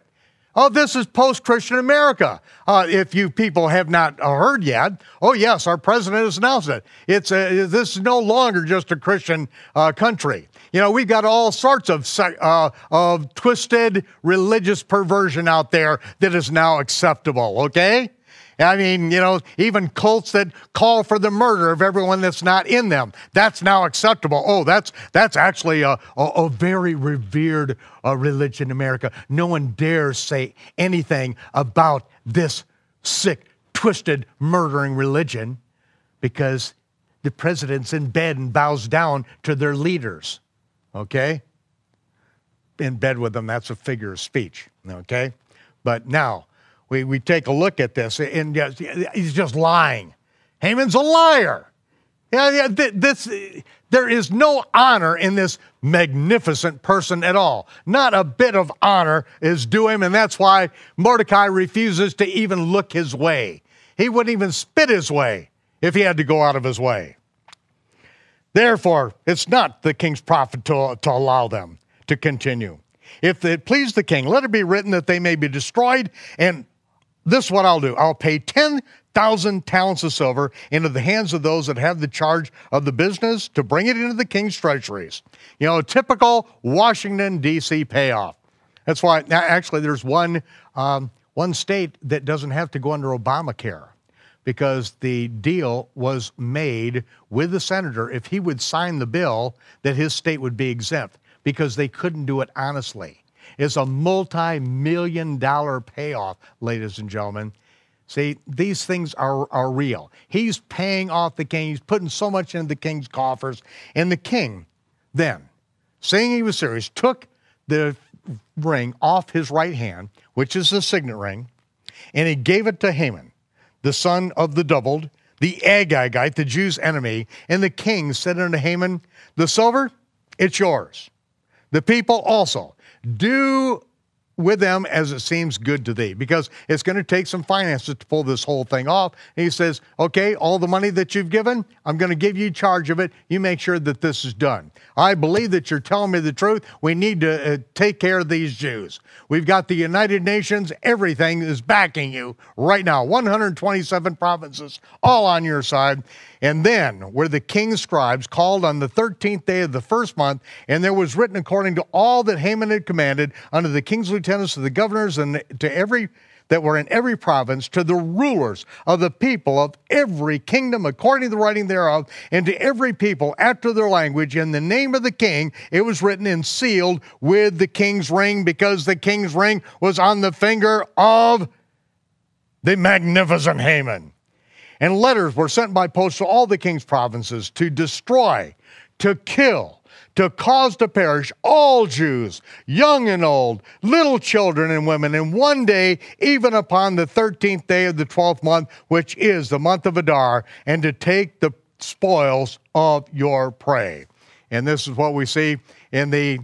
Speaker 7: Oh, this is post Christian America. Uh, if you people have not heard yet, oh, yes, our president has announced it. It's a, this is no longer just a Christian uh, country. You know, we've got all sorts of, uh, of twisted religious perversion out there that is now acceptable, okay? I mean, you know, even cults that call for the murder of everyone that's not in them. That's now acceptable. Oh, that's that's actually a, a, a very revered uh, religion in America. No one dares say anything about this sick, twisted, murdering religion because the president's in bed and bows down to their leaders. Okay? In bed with them, that's a figure of speech. Okay? But now, we, we take a look at this, and he's just lying. Haman's a liar. Yeah, this, there is no honor in this magnificent person at all. Not a bit of honor is due him, and that's why Mordecai refuses to even look his way. He wouldn't even spit his way if he had to go out of his way. Therefore, it's not the king's profit to, to allow them to continue. If it please the king, let it be written that they may be destroyed, and this is what I'll do I'll pay 10,000 talents of silver into the hands of those that have the charge of the business to bring it into the king's treasuries. You know, typical Washington, D.C. payoff. That's why, actually, there's one, um, one state that doesn't have to go under Obamacare because the deal was made with the senator if he would sign the bill that his state would be exempt because they couldn't do it honestly is a multi million dollar payoff, ladies and gentlemen. See, these things are, are real. He's paying off the king, he's putting so much into the king's coffers. And the king, then, saying he was serious, took the ring off his right hand, which is the signet ring, and he gave it to Haman, the son of the doubled, the Agagite, the Jews' enemy. And the king said unto Haman, The silver, it's yours. The people also, do with them as it seems good to thee, because it's going to take some finances to pull this whole thing off. And he says, Okay, all the money that you've given, I'm going to give you charge of it. You make sure that this is done. I believe that you're telling me the truth. We need to uh, take care of these Jews. We've got the United Nations, everything is backing you right now. 127 provinces, all on your side. And then where the king's scribes called on the 13th day of the first month, and there was written according to all that Haman had commanded under the king's lieutenants, to the governors, and to every that were in every province, to the rulers of the people of every kingdom, according to the writing thereof, and to every people after their language, in the name of the king, it was written and sealed with the king's ring, because the king's ring was on the finger of the magnificent Haman. And letters were sent by post to all the king's provinces to destroy, to kill, to cause to perish all Jews, young and old, little children and women, and one day, even upon the 13th day of the 12th month, which is the month of Adar, and to take the spoils of your prey. And this is what we see in the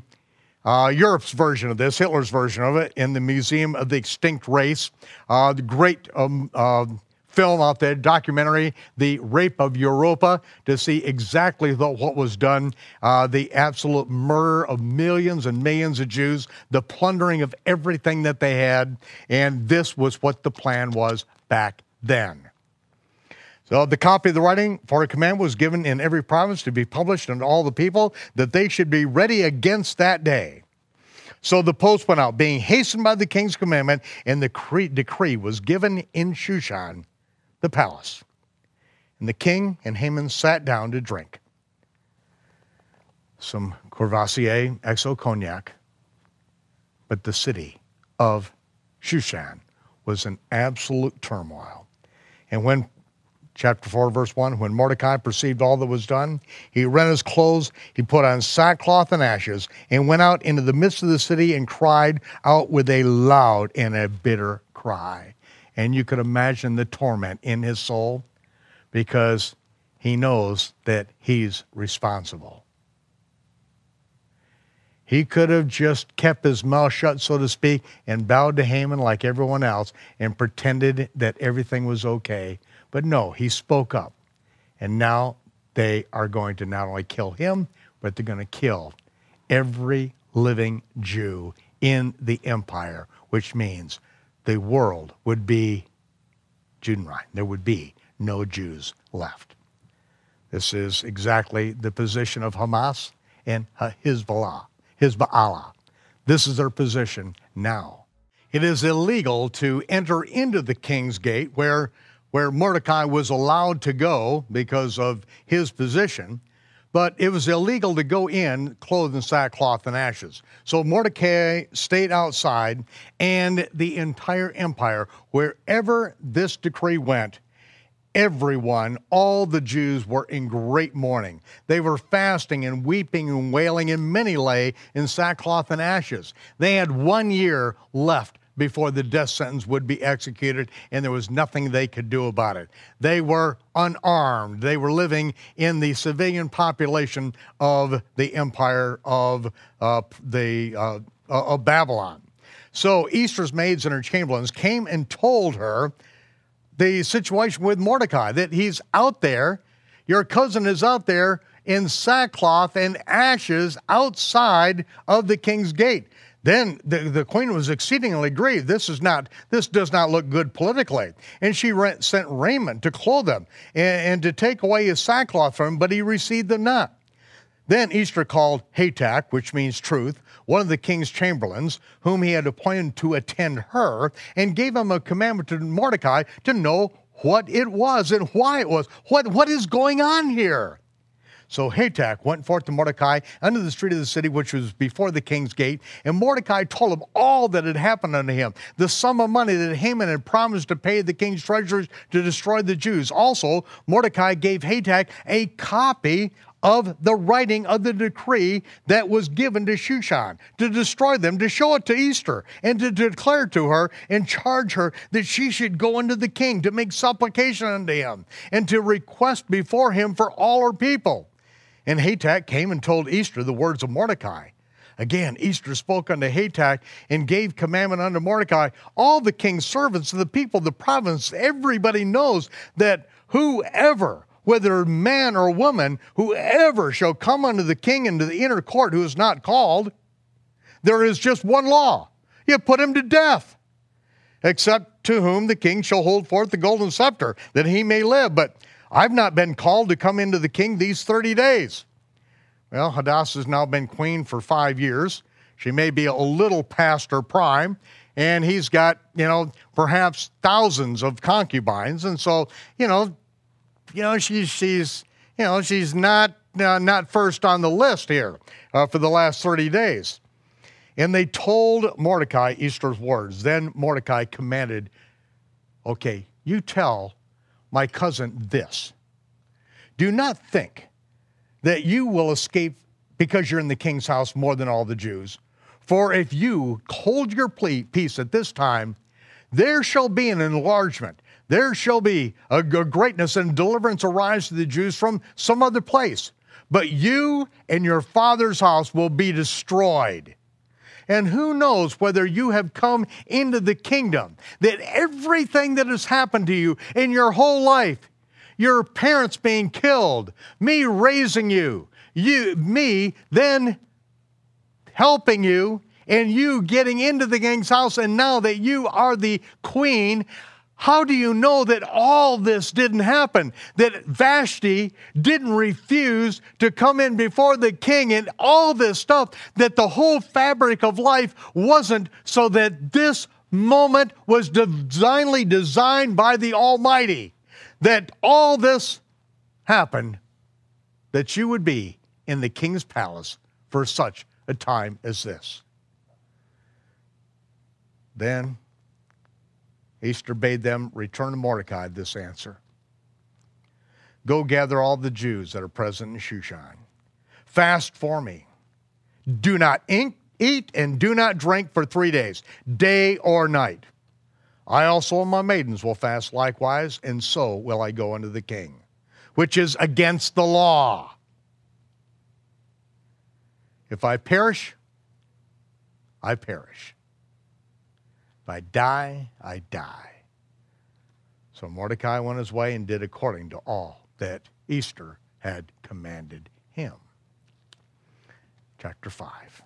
Speaker 7: uh, Europe's version of this, Hitler's version of it, in the Museum of the Extinct Race. Uh, the great um, uh, film out there, documentary, The Rape of Europa, to see exactly the, what was done, uh, the absolute murder of millions and millions of Jews, the plundering of everything that they had, and this was what the plan was back then. So the copy of the writing for a command was given in every province to be published unto all the people, that they should be ready against that day. So the post went out, being hastened by the king's commandment, and the decree was given in Shushan the palace. And the king and Haman sat down to drink some Courvoisier XO cognac, but the city of Shushan was in absolute turmoil. And when, chapter 4, verse 1, when Mordecai perceived all that was done, he rent his clothes, he put on sackcloth and ashes, and went out into the midst of the city and cried out with a loud and a bitter cry. And you could imagine the torment in his soul because he knows that he's responsible. He could have just kept his mouth shut, so to speak, and bowed to Haman like everyone else and pretended that everything was okay. But no, he spoke up. And now they are going to not only kill him, but they're going to kill every living Jew in the empire, which means the world would be Judenrein. There would be no Jews left. This is exactly the position of Hamas and Hezbollah, Hezbollah. This is their position now. It is illegal to enter into the king's gate where, where Mordecai was allowed to go because of his position but it was illegal to go in clothed in sackcloth and ashes. So Mordecai stayed outside, and the entire empire, wherever this decree went, everyone, all the Jews were in great mourning. They were fasting and weeping and wailing, and many lay in sackcloth and ashes. They had one year left before the death sentence would be executed, and there was nothing they could do about it. They were unarmed. They were living in the civilian population of the empire of uh, the uh, of Babylon. So Esther's maids and her chamberlains came and told her the situation with Mordecai that he's out there, your cousin is out there in sackcloth and ashes outside of the king's gate. Then the, the queen was exceedingly grieved. This is not, this does not look good politically. And she rent, sent Raymond to clothe him and, and to take away his sackcloth from him, but he received them not. Then Esther called Hatach, which means truth, one of the king's chamberlains, whom he had appointed to attend her, and gave him a commandment to Mordecai to know what it was and why it was. What, what is going on here? So Hatach went forth to Mordecai unto the street of the city, which was before the king's gate. And Mordecai told him all that had happened unto him, the sum of money that Haman had promised to pay the king's treasurers to destroy the Jews. Also, Mordecai gave Hatach a copy of the writing of the decree that was given to Shushan to destroy them, to show it to Esther, and to declare to her and charge her that she should go unto the king to make supplication unto him and to request before him for all her people. And Hatach came and told Esther the words of Mordecai. Again, Esther spoke unto Hatach and gave commandment unto Mordecai. All the king's servants, the people, the province, everybody knows that whoever, whether man or woman, whoever shall come unto the king into the inner court who is not called, there is just one law. You put him to death, except to whom the king shall hold forth the golden scepter, that he may live. But I've not been called to come into the king these 30 days. Well, Hadassah's now been queen for five years. She may be a little past her prime, and he's got, you know, perhaps thousands of concubines. And so, you know, you know, she's, she's, you know, she's not, uh, not first on the list here uh, for the last 30 days. And they told Mordecai Esther's words. Then Mordecai commanded, okay, you tell my cousin this. Do not think that you will escape because you're in the king's house more than all the Jews. For if you hold your peace at this time, there shall be an enlargement. There shall be a greatness and deliverance arise to the Jews from some other place. But you and your father's house will be destroyed. And who knows whether you have come into the kingdom, that everything that has happened to you in your whole life, your parents being killed, me raising you, you, me then helping you, and you getting into the king's house, and now that you are the queen, how do you know that all this didn't happen? That Vashti didn't refuse to come in before the king and all this stuff, that the whole fabric of life wasn't so that this moment was divinely designed by the Almighty, that all this happened, that you would be in the king's palace for such a time as this. Then Esther bade them return to Mordecai this answer Go gather all the Jews that are present in Shushan. Fast for me. Do not eat and do not drink for three days, day or night. I also and my maidens will fast likewise, and so will I go unto the king, which is against the law. If I perish, I perish. If I die, I die. So Mordecai went his way and did according to all that Esther had commanded him. Chapter 5.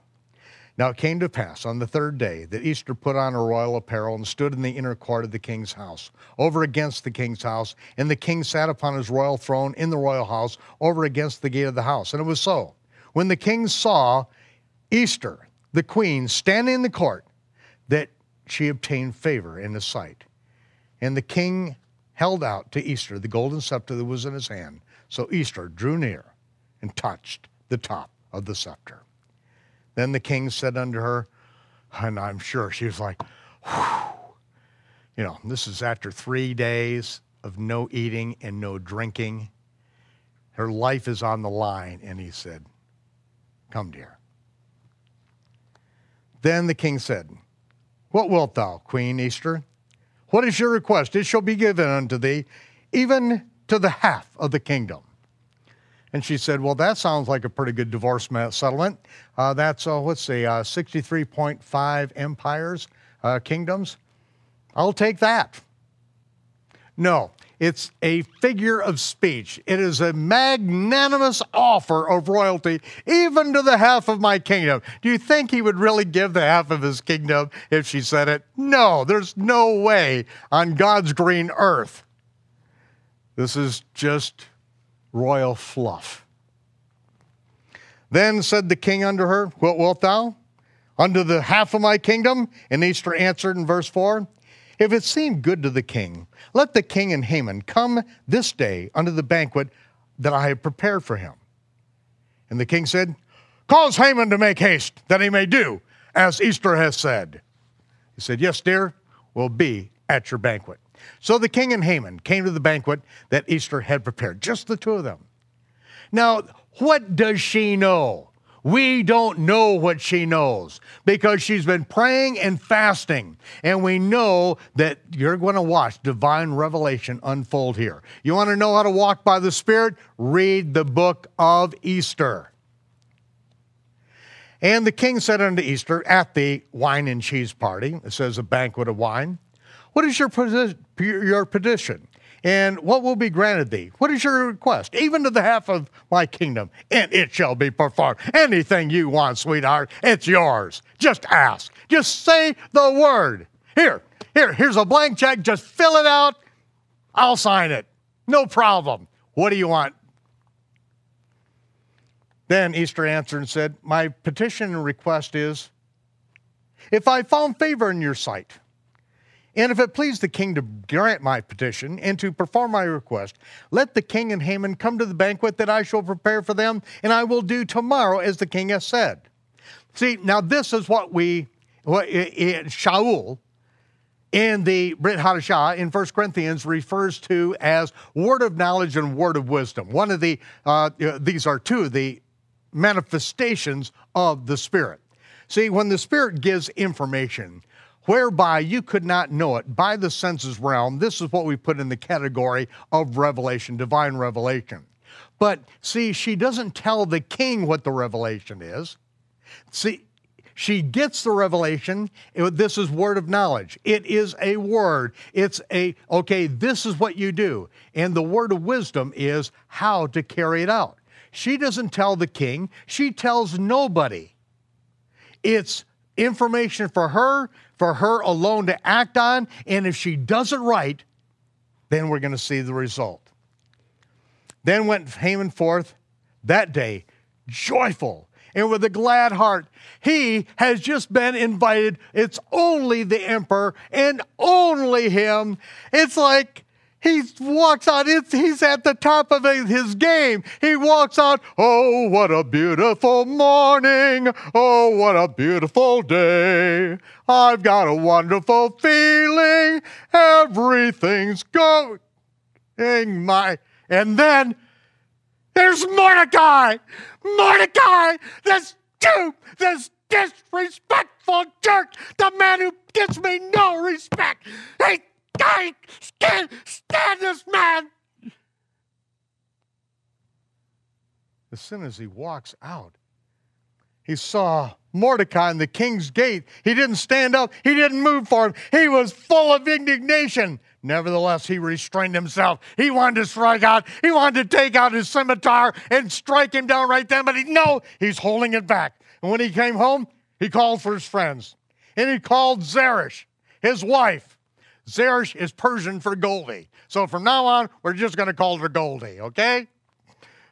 Speaker 7: Now it came to pass on the third day that Esther put on her royal apparel and stood in the inner court of the king's house, over against the king's house. And the king sat upon his royal throne in the royal house, over against the gate of the house. And it was so. When the king saw Esther, the queen, standing in the court, that she obtained favor in his sight. And the king held out to Esther the golden scepter that was in his hand. So Esther drew near and touched the top of the scepter. Then the king said unto her, and I'm sure she was like, Whew. you know, this is after three days of no eating and no drinking. Her life is on the line. And he said, Come, dear. Then the king said, what wilt thou, Queen Esther? What is your request? It shall be given unto thee, even to the half of the kingdom. And she said, Well, that sounds like a pretty good divorce settlement. Uh, that's, uh, let's see, uh, 63.5 empires, uh, kingdoms. I'll take that. No, it's a figure of speech. It is a magnanimous offer of royalty, even to the half of my kingdom. Do you think he would really give the half of his kingdom if she said it? No, there's no way on God's green earth. This is just royal fluff. Then said the king unto her, What wilt thou? Unto the half of my kingdom? And Esther answered in verse 4 if it seemed good to the king, let the king and Haman come this day unto the banquet that I have prepared for him. And the king said, Cause Haman to make haste, that he may do as Esther has said. He said, Yes, dear, we'll be at your banquet. So the king and Haman came to the banquet that Esther had prepared, just the two of them. Now, what does she know? We don't know what she knows because she's been praying and fasting. And we know that you're going to watch divine revelation unfold here. You want to know how to walk by the Spirit? Read the book of Esther. And the king said unto Esther at the wine and cheese party, it says a banquet of wine, What is your, your petition? And what will be granted thee? What is your request? Even to the half of my kingdom, and it shall be performed. Anything you want, sweetheart, it's yours. Just ask. Just say the word. Here, here, here's a blank check. Just fill it out. I'll sign it. No problem. What do you want? Then Esther answered and said, My petition and request is if I found favor in your sight, and if it please the king to grant my petition and to perform my request, let the king and Haman come to the banquet that I shall prepare for them, and I will do tomorrow as the king has said. See, now this is what we, what Shaul in the Brit Hadashah in 1 Corinthians refers to as word of knowledge and word of wisdom. One of the, uh, these are two of the manifestations of the Spirit. See, when the Spirit gives information, whereby you could not know it by the senses realm, this is what we put in the category of revelation, divine revelation. But see, she doesn't tell the king what the revelation is. See, she gets the revelation. This is word of knowledge. It is a word. It's a, okay, this is what you do. And the word of wisdom is how to carry it out. She doesn't tell the king, she tells nobody. It's information for her, for her alone to act on. And if she does it right, then we're going to see the result. Then went Haman forth that day, joyful and with a glad heart. He has just been invited. It's only the emperor and only him. It's like he walks out, he's at the top of his game. He walks out, oh, what a beautiful morning. Oh, what a beautiful day. I've got a wonderful feeling. Everything's going my. And then there's Mordecai. Mordecai, this Jew, this disrespectful jerk, the man who gives me no respect. He, I can't stand this man. As soon as he walks out, he saw Mordecai in the king's gate. He didn't stand up, he didn't move for him. He was full of indignation. Nevertheless, he restrained himself. He wanted to strike out. He wanted to take out his scimitar and strike him down right then, but he no, he's holding it back. And when he came home, he called for his friends. And he called Zeresh, his wife. Zeresh is Persian for Goldie. So from now on, we're just going to call her Goldie, okay?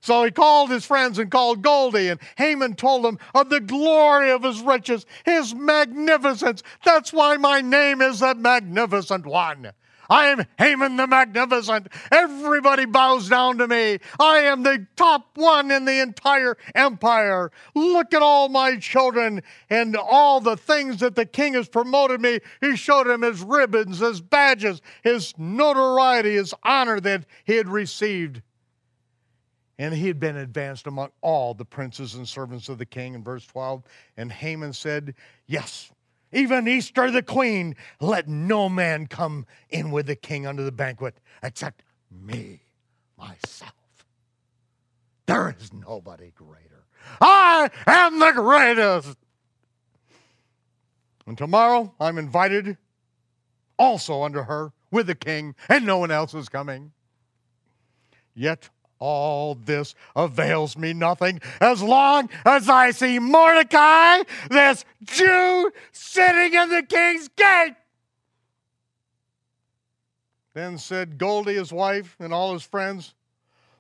Speaker 7: So he called his friends and called Goldie, and Haman told them of the glory of his riches, his magnificence. That's why my name is the Magnificent One. I am Haman the Magnificent. Everybody bows down to me. I am the top one in the entire empire. Look at all my children and all the things that the king has promoted me. He showed him his ribbons, his badges, his notoriety, his honor that he had received. And he had been advanced among all the princes and servants of the king in verse 12. And Haman said, Yes, even Esther the queen, let no man come in with the king unto the banquet except me, myself. There is nobody greater. I am the greatest. And tomorrow I'm invited also under her with the king, and no one else is coming. Yet all this avails me nothing as long as I see Mordecai, this Jew, sitting in the king's gate. Then said Goldie, his wife, and all his friends,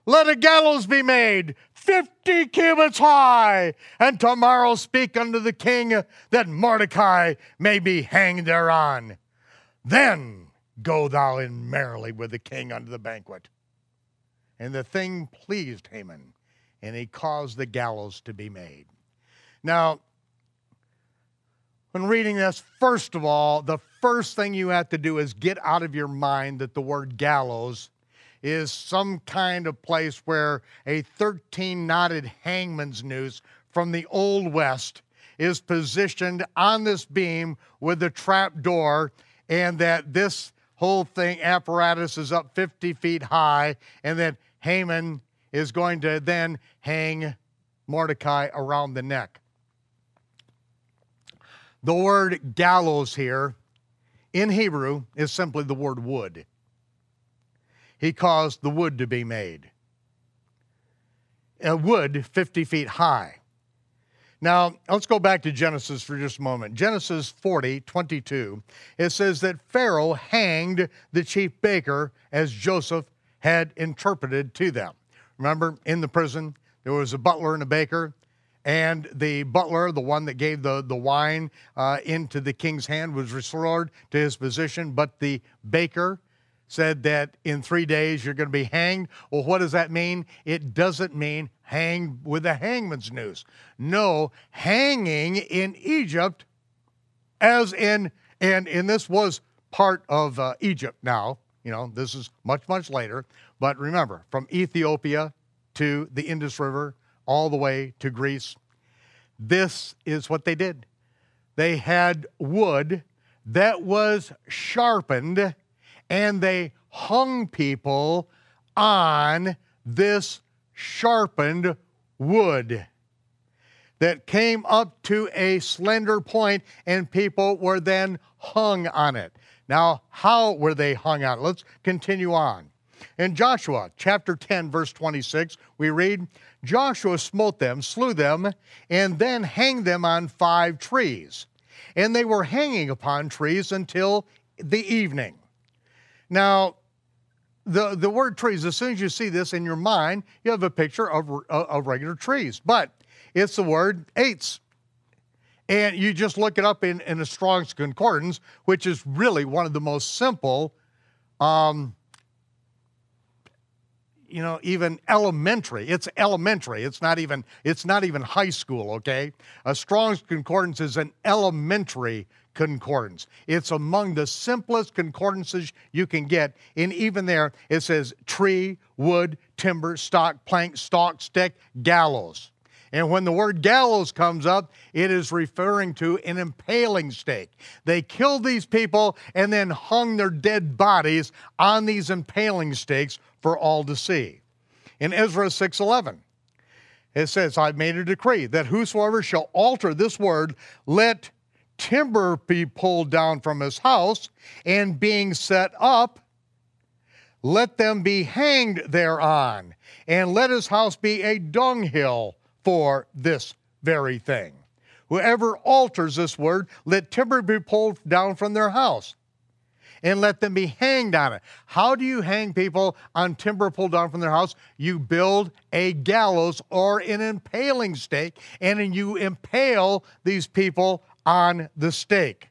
Speaker 7: Let a gallows be made, fifty cubits high, and tomorrow speak unto the king that Mordecai may be hanged thereon. Then go thou in merrily with the king unto the banquet. And the thing pleased Haman, and he caused the gallows to be made. Now, when reading this, first of all, the first thing you have to do is get out of your mind that the word gallows is some kind of place where a 13 knotted hangman's noose from the Old West is positioned on this beam with the trap door, and that this whole thing apparatus is up 50 feet high, and that Haman is going to then hang Mordecai around the neck. The word gallows here in Hebrew is simply the word wood. He caused the wood to be made. A wood 50 feet high. Now, let's go back to Genesis for just a moment. Genesis 40, 22, it says that Pharaoh hanged the chief baker as Joseph had interpreted to them. Remember, in the prison, there was a butler and a baker, and the butler, the one that gave the, the wine uh, into the king's hand, was restored to his position, but the baker said that in three days you're going to be hanged. Well, what does that mean? It doesn't mean hanged with a hangman's noose. No, hanging in Egypt, as in, and, and this was part of uh, Egypt now, you know, this is much, much later, but remember, from Ethiopia to the Indus River, all the way to Greece. This is what they did. They had wood that was sharpened and they hung people on this sharpened wood that came up to a slender point and people were then hung on it. Now, how were they hung out? Let's continue on. In Joshua chapter 10, verse 26, we read, Joshua smote them, slew them, and then hanged them on five trees. And they were hanging upon trees until the evening. Now, the, the word trees, as soon as you see this in your mind, you have a picture of, of regular trees, but it's the word eitz. And you just look it up in, in a Strong's Concordance, which is really one of the most simple um, you know, even elementary. It's elementary. It's not even, it's not even high school, okay? A Strong's Concordance is an elementary concordance. It's among the simplest concordances you can get. And even there, it says tree, wood, timber, stock, plank, stalk, stick, gallows. And when the word gallows comes up, it is referring to an impaling stake. They killed these people and then hung their dead bodies on these impaling stakes for all to see. In Ezra 6:11, it says, I've made a decree that whosoever shall alter this word, let timber be pulled down from his house, and being set up, let them be hanged thereon, and let his house be a dunghill for this very thing. Whoever alters this word, let timber be pulled down from their house and let them be hanged on it. How do you hang people on timber pulled down from their house? You build a gallows or an impaling stake, and then you impale these people on the stake.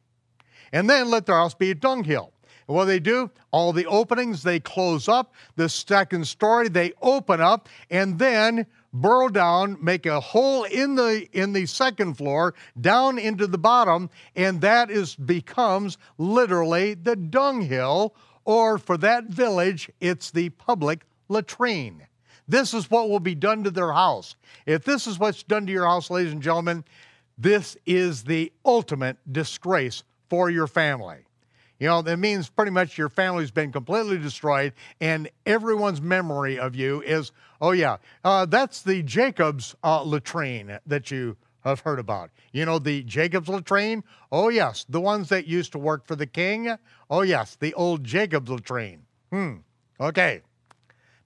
Speaker 7: And then let their house be a dunghill. And what do they do? All the openings they close up. The second story they open up, and then burrow down, make a hole in the in the second floor, down into the bottom, and that is becomes literally the dunghill, or for that village, it's the public latrine. This is what will be done to their house. If this is what's done to your house, ladies and gentlemen, this is the ultimate disgrace for your family. You know, that means pretty much your family's been completely destroyed, and everyone's memory of you is, oh, yeah, uh, that's the Jacob's uh, latrine that you have heard about. You know, the Jacob's latrine? Oh, yes, the ones that used to work for the king? Oh, yes, the old Jacob's latrine. Hmm, okay.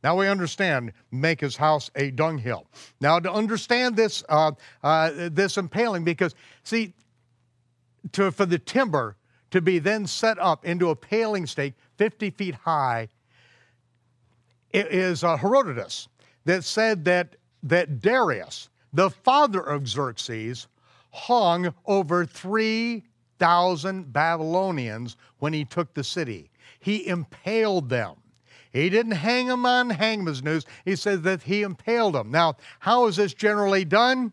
Speaker 7: Now we understand, make his house a dunghill. Now to understand this, uh, uh, this impaling, because see, to, for the timber, to be then set up into a paling stake 50 feet high it is uh, Herodotus that said that, that Darius, the father of Xerxes, hung over 3,000 Babylonians when he took the city. He impaled them. He didn't hang them on hangman's noose. He said that he impaled them. Now, how is this generally done?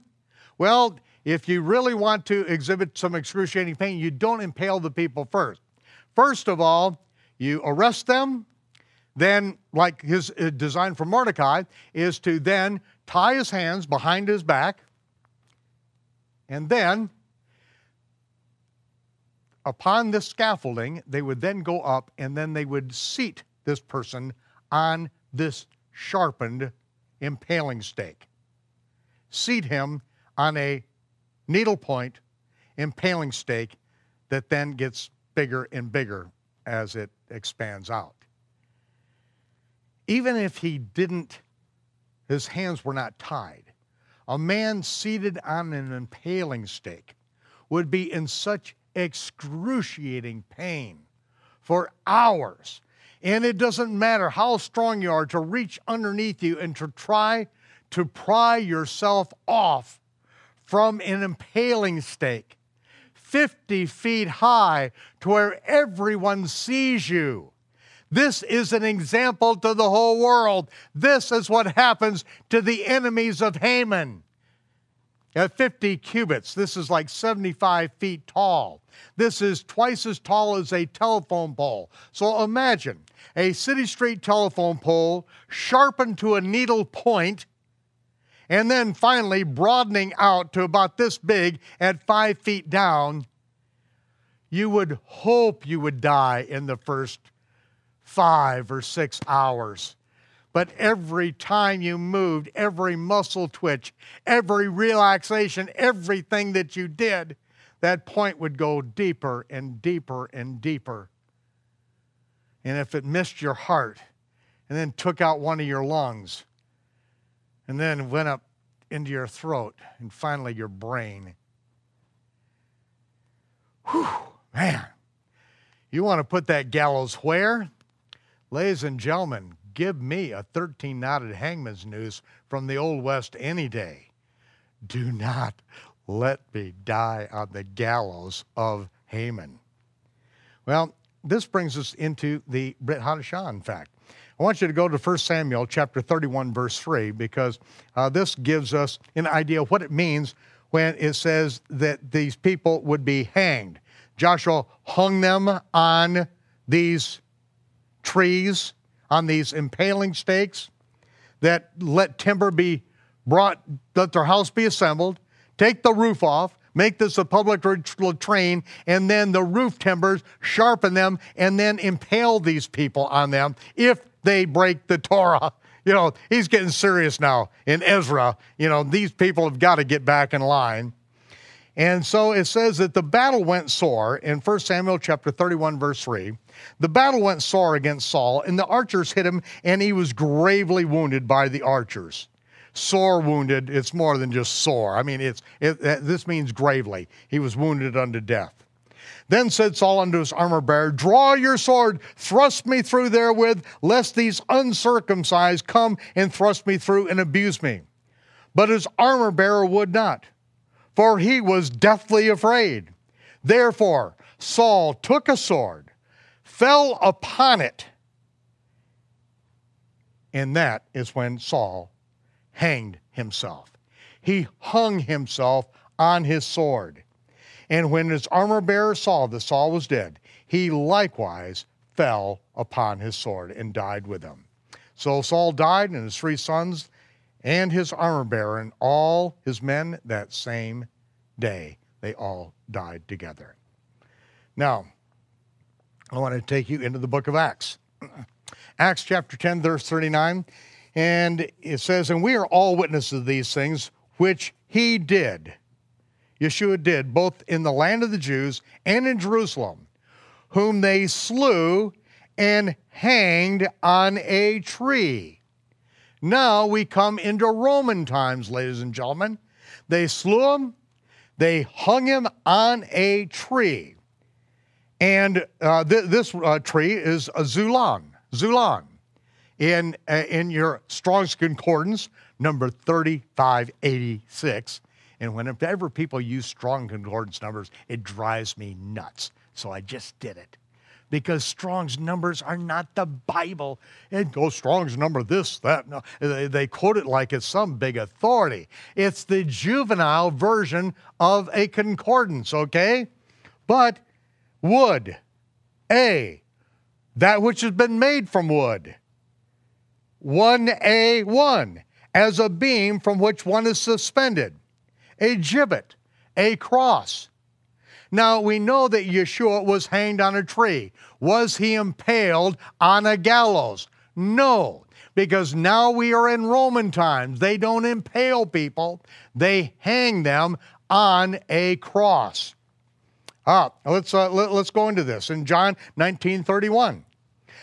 Speaker 7: Well, if you really want to exhibit some excruciating pain, you don't impale the people first. First of all, you arrest them. Then, like his uh, design for Mordecai, is to then tie his hands behind his back. And then, upon this scaffolding, they would then go up and then they would seat this person on this sharpened impaling stake. Seat him on a needlepoint impaling stake that then gets bigger and bigger as it expands out. Even if he didn't, his hands were not tied, a man seated on an impaling stake would be in such excruciating pain for hours. And it doesn't matter how strong you are to reach underneath you and to try to pry yourself off from an impaling stake, 50 feet high, to where everyone sees you. This is an example to the whole world. This is what happens to the enemies of Haman. At 50 cubits, this is like 75 feet tall. This is twice as tall as a telephone pole. So imagine a city street telephone pole sharpened to a needle point and then finally broadening out to about this big at five feet down. You would hope you would die in the first five or six hours. But every time you moved, every muscle twitch, every relaxation, everything that you did, that point would go deeper and deeper and deeper. And if it missed your heart and then took out one of your lungs and then went up into your throat and finally your brain. Whew, man. You want to put that gallows where? Ladies and gentlemen, give me a 13 knotted hangman's noose from the Old West any day. Do not let me die on the gallows of Haman. Well, this brings us into the Brit Hadashah, in fact. I want you to go to 1 Samuel chapter 31, verse 3, because uh, this gives us an idea of what it means when it says that these people would be hanged. Joshua hung them on these trees on these impaling stakes that let timber be brought, let their house be assembled, take the roof off, make this a public latrine, and then the roof timbers, sharpen them, and then impale these people on them if they break the Torah. You know, he's getting serious now in Ezra. You know, these people have got to get back in line. And so it says that the battle went sore in 1 Samuel chapter 31, verse 3. The battle went sore against Saul, and the archers hit him, and he was gravely wounded by the archers. Sore wounded, it's more than just sore. I mean, it's, it, this means gravely. He was wounded unto death. Then said Saul unto his armor bearer, Draw your sword, thrust me through therewith, lest these uncircumcised come and thrust me through and abuse me. But his armor bearer would not for he was deathly afraid. Therefore, Saul took a sword, fell upon it, and that is when Saul hanged himself. He hung himself on his sword. And when his armor bearer saw that Saul was dead, he likewise fell upon his sword and died with him. So Saul died, and his three sons and his armor bearer and all his men that same day. They all died together. Now, I want to take you into the book of Acts. Acts chapter 10, verse 39. And it says, And we are all witnesses of these things which he did. Yeshua did, both in the land of the Jews and in Jerusalem, whom they slew and hanged on a tree. Now we come into Roman times, ladies and gentlemen. They slew him, they hung him on a tree. And uh, th- this uh, tree is a Xulon, Xulon. In, uh, in your Strong's Concordance, number 3586. And whenever people use Strong Concordance numbers, it drives me nuts. So I just did it because Strong's numbers are not the Bible. It goes Strong's number this, that. No. They, they quote it like it's some big authority. It's the juvenile version of a concordance, okay? But wood, A, that which has been made from wood. 1A1, as a beam from which one is suspended. A gibbet, a cross now we know that Yeshua was hanged on a tree. Was he impaled on a gallows? No, because now we are in Roman times. They don't impale people, they hang them on a cross. Ah, let's, uh, let, us go into this in John 19 31.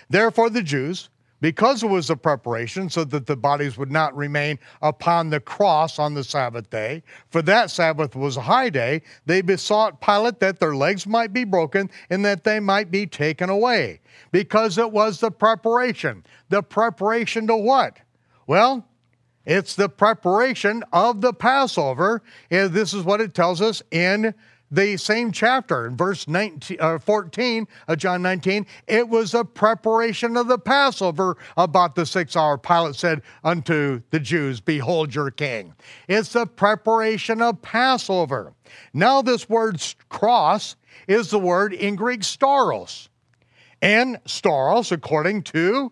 Speaker 7: Therefore, the Jews, because it was a preparation so that the bodies would not remain upon the cross on the Sabbath day, for that Sabbath was a high day, they besought Pilate that their legs might be broken and that they might be taken away, because it was the preparation. The preparation to what? Well, It's the preparation of the Passover. And this is what it tells us in the same chapter, in verse 19, uh, 14 of John 19. It was a preparation of the Passover about the six hour. Pilate said unto the Jews, Behold your king. It's the preparation of Passover. Now, this word cross is the word in Greek stauros. And stauros, according to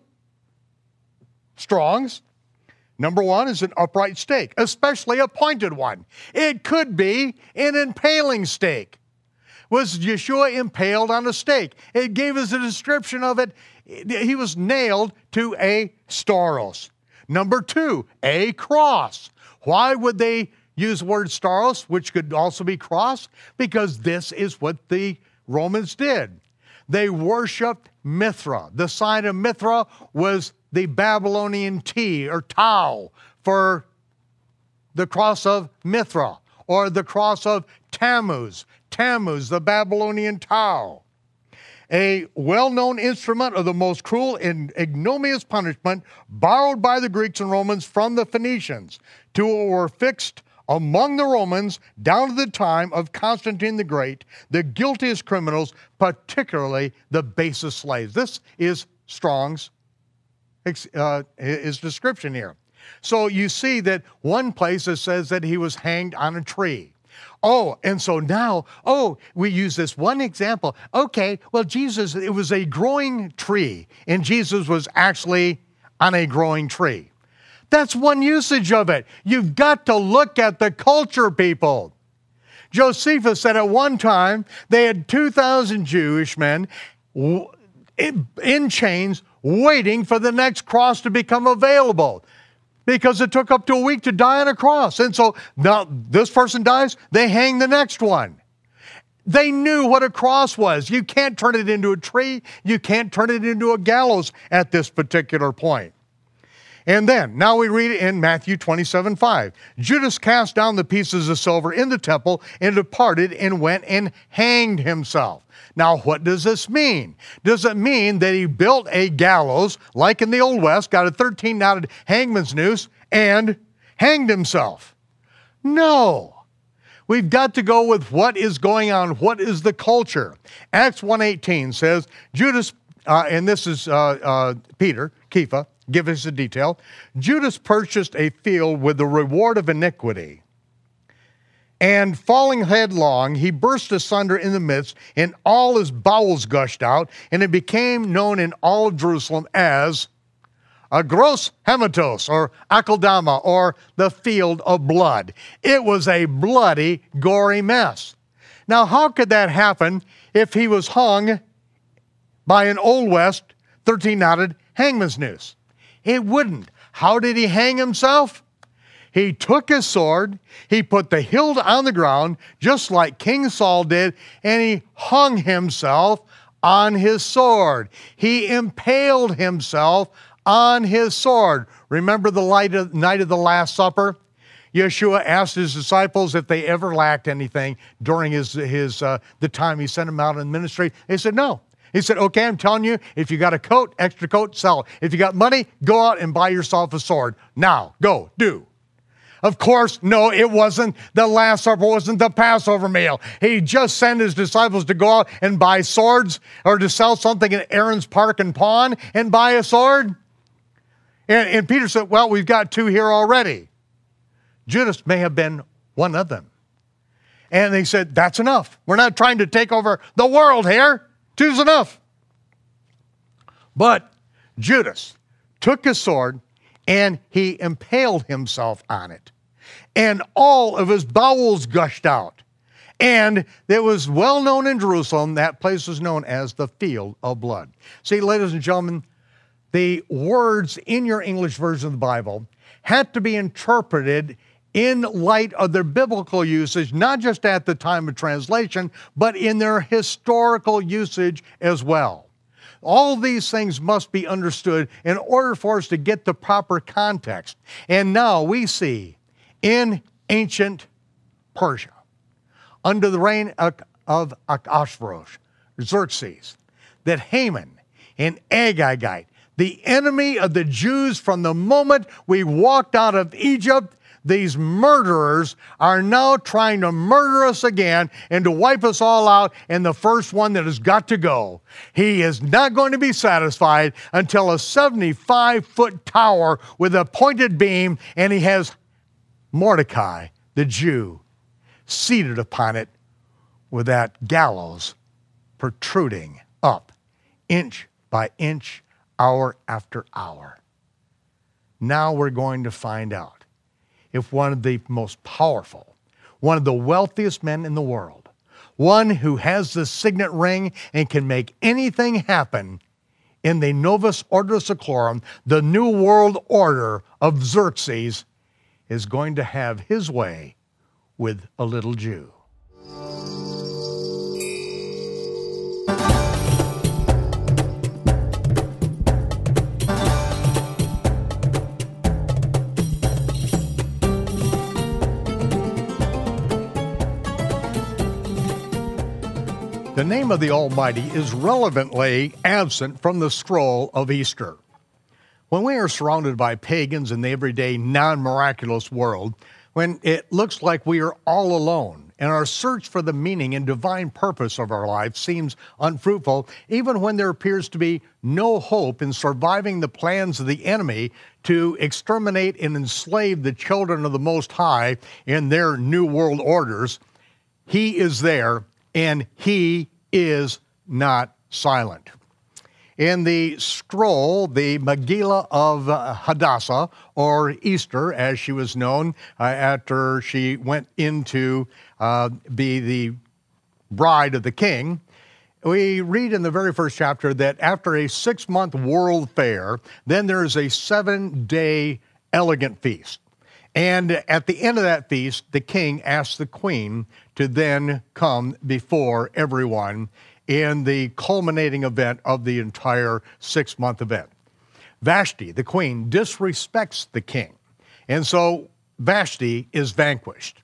Speaker 7: Strong's, Number one is an upright stake, especially a pointed one. It could be an impaling stake. Was Yeshua impaled on a stake? It gave us a description of it. He was nailed to a stauros. Number two, a cross. Why would they use the word stauros, which could also be cross? Because this is what the Romans did. They worshiped Mithra. The sign of Mithra was the Babylonian T or Tau for the cross of Mithra or the cross of Tammuz, Tammuz, the Babylonian Tau. A well known instrument of the most cruel and ignominious punishment borrowed by the Greeks and Romans from the Phoenicians, to were fixed among the Romans down to the time of Constantine the Great, the guiltiest criminals, particularly the basest slaves. This is Strong's uh, his description here. So you see that one place it says that he was hanged on a tree. Oh, and so now, oh, we use this one example. Okay, well, Jesus, it was a growing tree, and Jesus was actually on a growing tree. That's one usage of it. You've got to look at the culture, people. Josephus said at one time they had 2,000 Jewish men in chains waiting for the next cross to become available because it took up to a week to die on a cross. And so now this person dies, they hang the next one. They knew what a cross was. You can't turn it into a tree, you can't turn it into a gallows at this particular point. And then, now we read in Matthew 27 5. Judas cast down the pieces of silver in the temple and departed and went and hanged himself. Now, what does this mean? Does it mean that he built a gallows, like in the Old West, got a 13 knotted hangman's noose, and hanged himself? No. We've got to go with what is going on, what is the culture. Acts 1.18 says, Judas, uh, and this is uh, uh, Peter, Kepha, give us a detail. Judas purchased a field with the reward of iniquity. And falling headlong, he burst asunder in the midst, and all his bowels gushed out, and it became known in all Jerusalem as a gross hematos, or akeldama, or the field of blood. It was a bloody, gory mess. Now, how could that happen if he was hung by an Old West 13 knotted hangman's noose? It wouldn't. How did he hang himself? He took his sword, he put the hilt on the ground, just like King Saul did, and he hung himself on his sword. He impaled himself on his sword. Remember the night of the Last Supper? Yeshua asked his disciples if they ever lacked anything during his, his, uh, the time he sent them out in ministry. They said, no. He said, okay, I'm telling you, if you got a coat, extra coat, sell it. If you got money, go out and buy yourself a sword. Now, go, do. Of course, no, it wasn't the Last Supper, wasn't the Passover meal. He just sent his disciples to go out and buy swords or to sell something in Aaron's Park and Pawn and buy a sword. And, and Peter said, Well, we've got two here already. Judas may have been one of them. And they said, That's enough. We're not trying to take over the world here. Two's enough. But Judas took his sword and he impaled himself on it. And all of his bowels gushed out. And it was well known in Jerusalem, that place was known as the field of blood. See, ladies and gentlemen, the words in your English version of the Bible had to be interpreted in light of their biblical usage, not just at the time of translation, but in their historical usage as well. All these things must be understood in order for us to get the proper context. And now we see in ancient Persia, under the reign of Ahasuerus, Xerxes, that Haman and Agagite, the enemy of the Jews from the moment we walked out of Egypt. These murderers are now trying to murder us again and to wipe us all out, and the first one that has got to go. He is not going to be satisfied until a 75 foot tower with a pointed beam, and he has Mordecai, the Jew, seated upon it with that gallows protruding up inch by inch, hour after hour. Now we're going to find out if one of the most powerful, one of the wealthiest men in the world, one who has the signet ring and can make anything happen in the Novus Ordo Seclorum, the New World Order of Xerxes, is going to have his way with a little Jew. The name of the Almighty is relevantly absent from the scroll of Esther. When we are surrounded by pagans in the everyday non miraculous world, when it looks like we are all alone and our search for the meaning and divine purpose of our life seems unfruitful, even when there appears to be no hope in surviving the plans of the enemy to exterminate and enslave the children of the Most High in their new world orders, He is there and he is not silent. In the scroll, the Megillah of Hadassah, or Esther, as she was known uh, after she went into uh, be the bride of the king, we read in the very first chapter that after a six month world fair, then there is a seven day elegant feast. And at the end of that feast, the king asks the queen to then come before everyone in the culminating event of the entire six month event. Vashti, the queen, disrespects the king. And so Vashti is vanquished.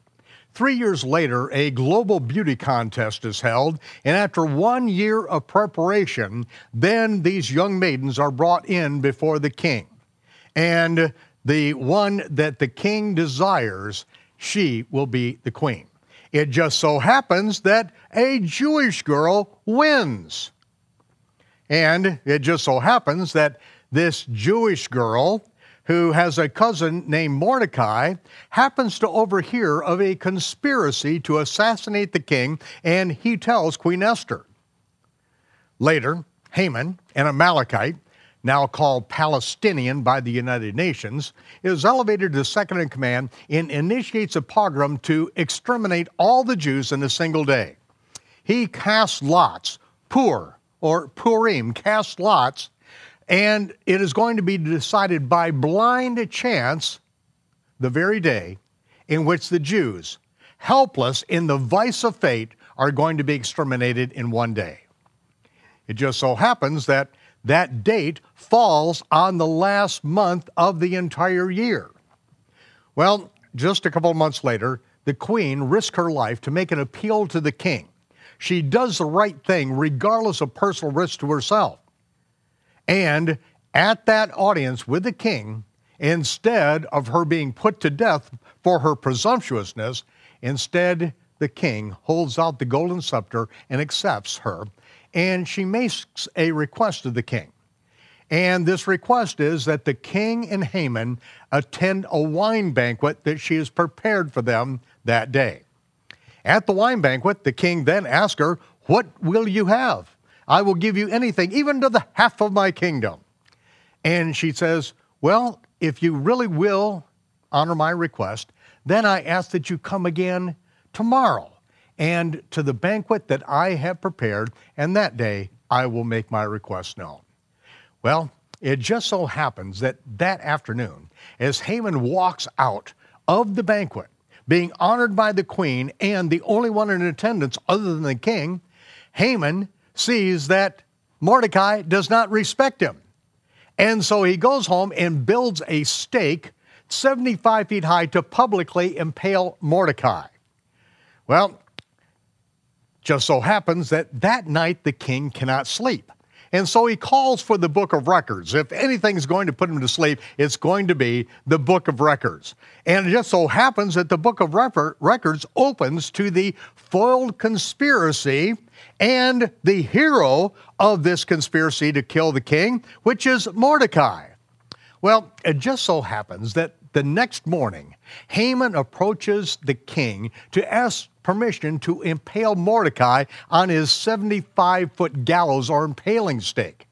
Speaker 7: Three years later, a global beauty contest is held, and after one year of preparation, then these young maidens are brought in before the king. And the one that the king desires, she will be the queen. It just so happens that a Jewish girl wins. And it just so happens that this Jewish girl, who has a cousin named Mordecai, happens to overhear of a conspiracy to assassinate the king, and he tells Queen Esther. Later, Haman, an Amalekite, now called Palestinian by the United Nations, is elevated to second in command and initiates a pogrom to exterminate all the Jews in a single day. He casts lots, Pur or Purim, casts lots, and it is going to be decided by blind chance the very day in which the Jews, helpless in the vice of fate, are going to be exterminated in one day. It just so happens that that date falls on the last month of the entire year. Well, just a couple of months later, the queen risks her life to make an appeal to the king. She does the right thing regardless of personal risk to herself. And at that audience with the king, instead of her being put to death for her presumptuousness, instead the king holds out the golden scepter and accepts her and she makes a request to the king. And this request is that the king and Haman attend a wine banquet that she has prepared for them that day. At the wine banquet, the king then asks her, What will you have? I will give you anything, even to the half of my kingdom. And she says, Well, if you really will honor my request, then I ask that you come again tomorrow and to the banquet that I have prepared, and that day I will make my request known. Well, it just so happens that that afternoon, as Haman walks out of the banquet, being honored by the queen and the only one in attendance other than the king, Haman sees that Mordecai does not respect him. And so he goes home and builds a stake 75 feet high to publicly impale Mordecai. Well, just so happens that that night the king cannot sleep. And so he calls for the book of records. If anything's going to put him to sleep, it's going to be the book of records. And it just so happens that the book of records opens to the foiled conspiracy and the hero of this conspiracy to kill the king, which is Mordecai. Well, it just so happens that the next morning, Haman approaches the king to ask permission to impale Mordecai on his 75 foot gallows or impaling stake.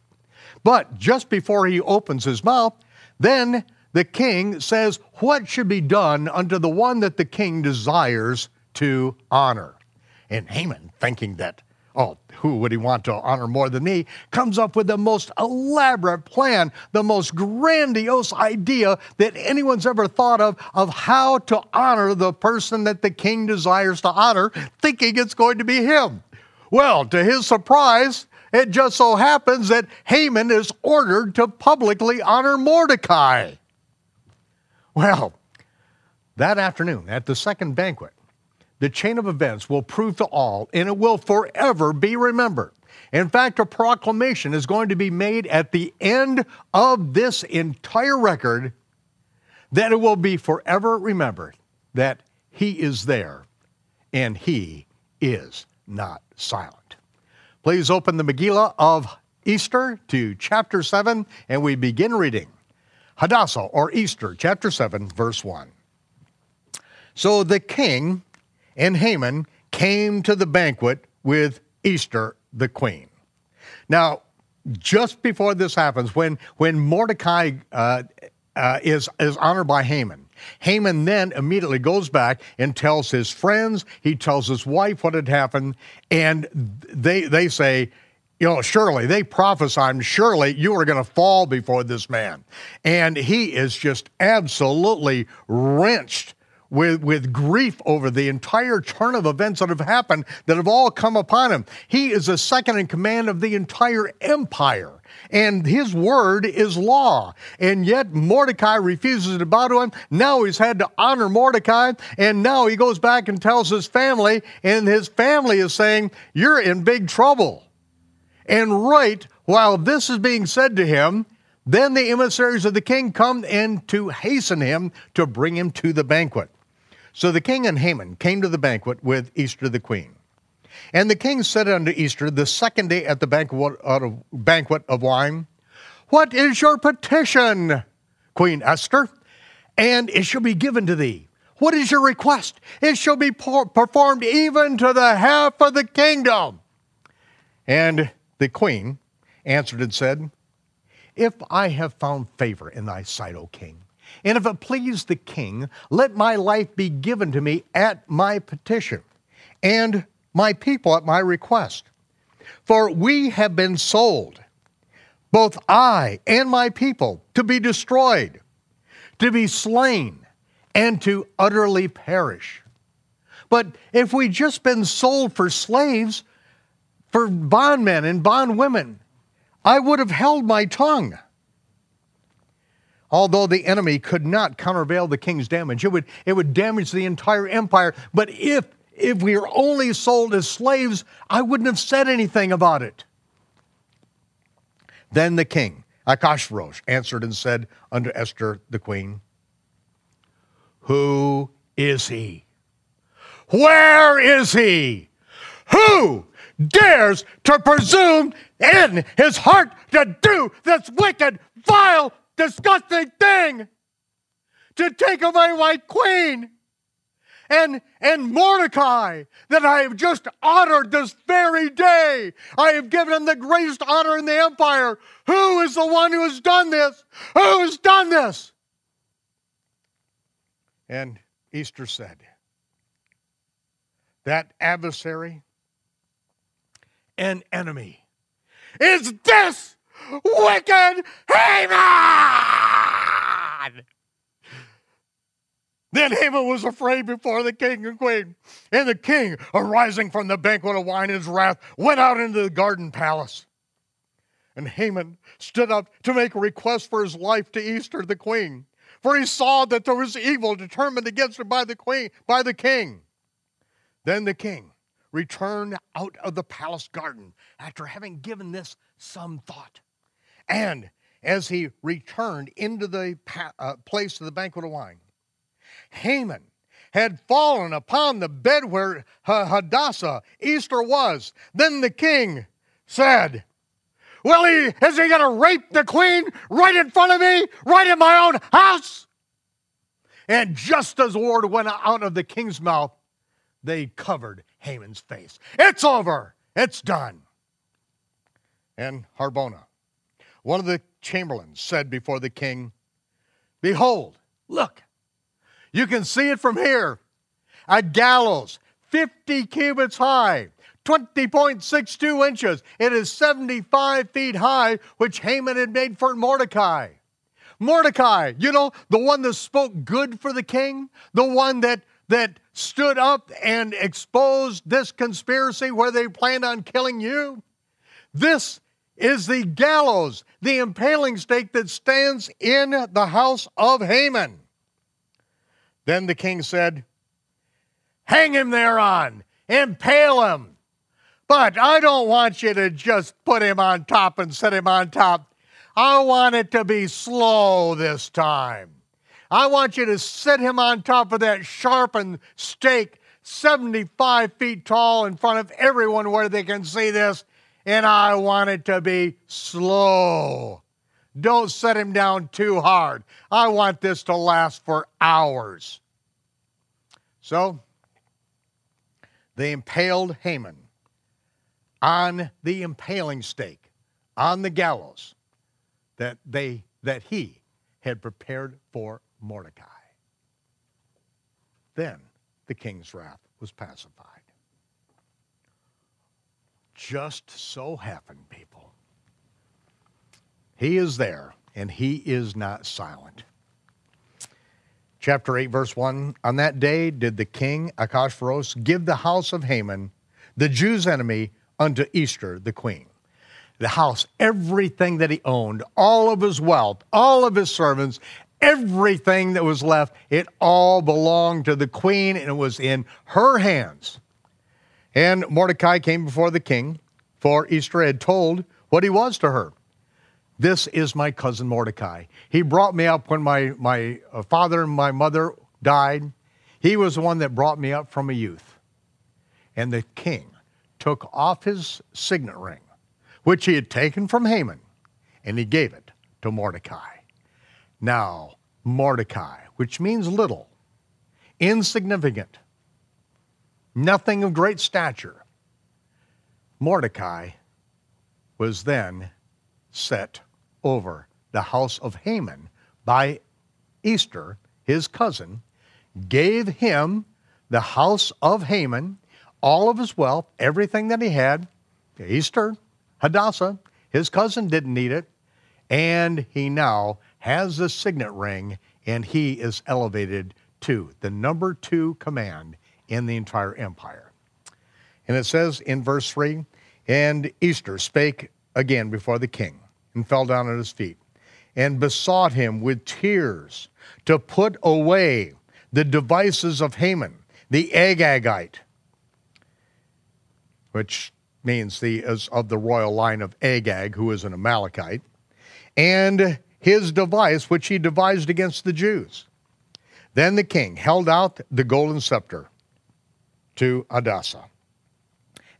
Speaker 7: But just before he opens his mouth, then the king says what should be done unto the one that the king desires to honor. And Haman, thinking that oh, who would he want to honor more than me, comes up with the most elaborate plan, the most grandiose idea that anyone's ever thought of, of how to honor the person that the king desires to honor, thinking it's going to be him. Well, to his surprise, it just so happens that Haman is ordered to publicly honor Mordecai. Well, that afternoon at the second banquet, the chain of events will prove to all, and it will forever be remembered. In fact, a proclamation is going to be made at the end of this entire record that it will be forever remembered that he is there and he is not silent. Please open the Megillah of Esther to chapter 7, and we begin reading Hadassah or Esther, chapter 7, verse 1. So the king and Haman came to the banquet with Esther the queen. Now, just before this happens, when, when Mordecai uh, uh, is, is honored by Haman, Haman then immediately goes back and tells his friends, he tells his wife what had happened, and they, they say, you know, surely they prophesied, surely you are going to fall before this man. And he is just absolutely wrenched with, with grief over the entire turn of events that have happened that have all come upon him. He is the second in command of the entire empire and his word is law. And yet Mordecai refuses to bow to him. Now he's had to honor Mordecai, and now he goes back and tells his family, and his family is saying, You're in big trouble. And right while this is being said to him, then the emissaries of the king come in to hasten him to bring him to the banquet. So the king and Haman came to the banquet with Esther the queen. And the king said unto Esther the second day at the banquet of wine, What is your petition, Queen Esther? And it shall be given to thee. What is your request? It shall be performed even to the half of the kingdom. And the queen answered and said, If I have found favor in thy sight, O king, and if it please the king, let my life be given to me at my petition, and my people at my request. For we have been sold, both I and my people, to be destroyed, to be slain, and to utterly perish. But if we'd just been sold for slaves, for bondmen and bondwomen, I would have held my tongue although the enemy could not countervail the king's damage. It would, it would damage the entire empire. But if, if we were only sold as slaves, I wouldn't have said anything about it. Then the king, Achashverosh, answered and said unto Esther the queen, Who is he? Where is he? Who dares to presume in his heart to do this wicked, vile disgusting thing to take away my white queen and, and Mordecai that I have just honored this very day. I have given him the greatest honor in the empire. Who is the one who has done this? Who has done this? And Esther said, That adversary and enemy is this wicked Haman! Then Haman was afraid before the king and queen. And the king, arising from the banquet of wine in his wrath, went out into the garden palace. And Haman stood up to make a request for his life to Esther the queen, for he saw that there was evil determined against her by the queen, by the king. Then the king returned out of the palace garden after having given this some thought. And as he returned into the uh, place of the banquet of wine, Haman had fallen upon the bed where Hadassah, Esther, was. Then the king said, Well, he, is he going to rape the queen right in front of me, right in my own house? And just as the word went out of the king's mouth, they covered Haman's face. It's over. It's done. And Harbona, one of the chamberlains, said before the king, Behold, look, you can see it from here. A gallows, 50 cubits high, 20.62 inches. It is 75 feet high, which Haman had made for Mordecai. Mordecai, you know, the one that spoke good for the king, the one that that stood up and exposed this conspiracy where they planned on killing you. This is the gallows, the impaling stake that stands in the house of Haman. Then the king said, Hang him thereon, impale him. But I don't want you to just put him on top and set him on top. I want it to be slow this time. I want you to set him on top of that sharpened stake, 75 feet tall, in front of everyone where they can see this. And I want it to be slow. Don't set him down too hard. I want this to last for hours. So they impaled Haman on the impaling stake, on the gallows that they that he had prepared for Mordecai. Then the king's wrath was pacified. Just so happened, people. He is there, and he is not silent. Chapter 8, verse 1 On that day did the king Ahasuerus give the house of Haman, the Jews' enemy, unto Esther, the queen. The house, everything that he owned, all of his wealth, all of his servants, everything that was left, it all belonged to the queen and it was in her hands. And Mordecai came before the king, for Esther had told what he was to her. This is my cousin Mordecai. He brought me up when my, my uh, father and my mother died. He was the one that brought me up from a youth. And the king took off his signet ring, which he had taken from Haman, and he gave it to Mordecai. Now, Mordecai, which means little, insignificant, nothing of great stature, Mordecai was then set over the house of Haman by Esther, his cousin, gave him the house of Haman, all of his wealth, everything that he had. Esther, Hadassah, his cousin didn't need it, and he now has the signet ring, and he is elevated to the number two command in the entire empire. And it says in verse 3 And Esther spake again before the king and fell down at his feet and besought him with tears to put away the devices of Haman, the Agagite, which means the of the royal line of Agag, who is an Amalekite, and his device which he devised against the Jews. Then the king held out the golden scepter to Hadassah,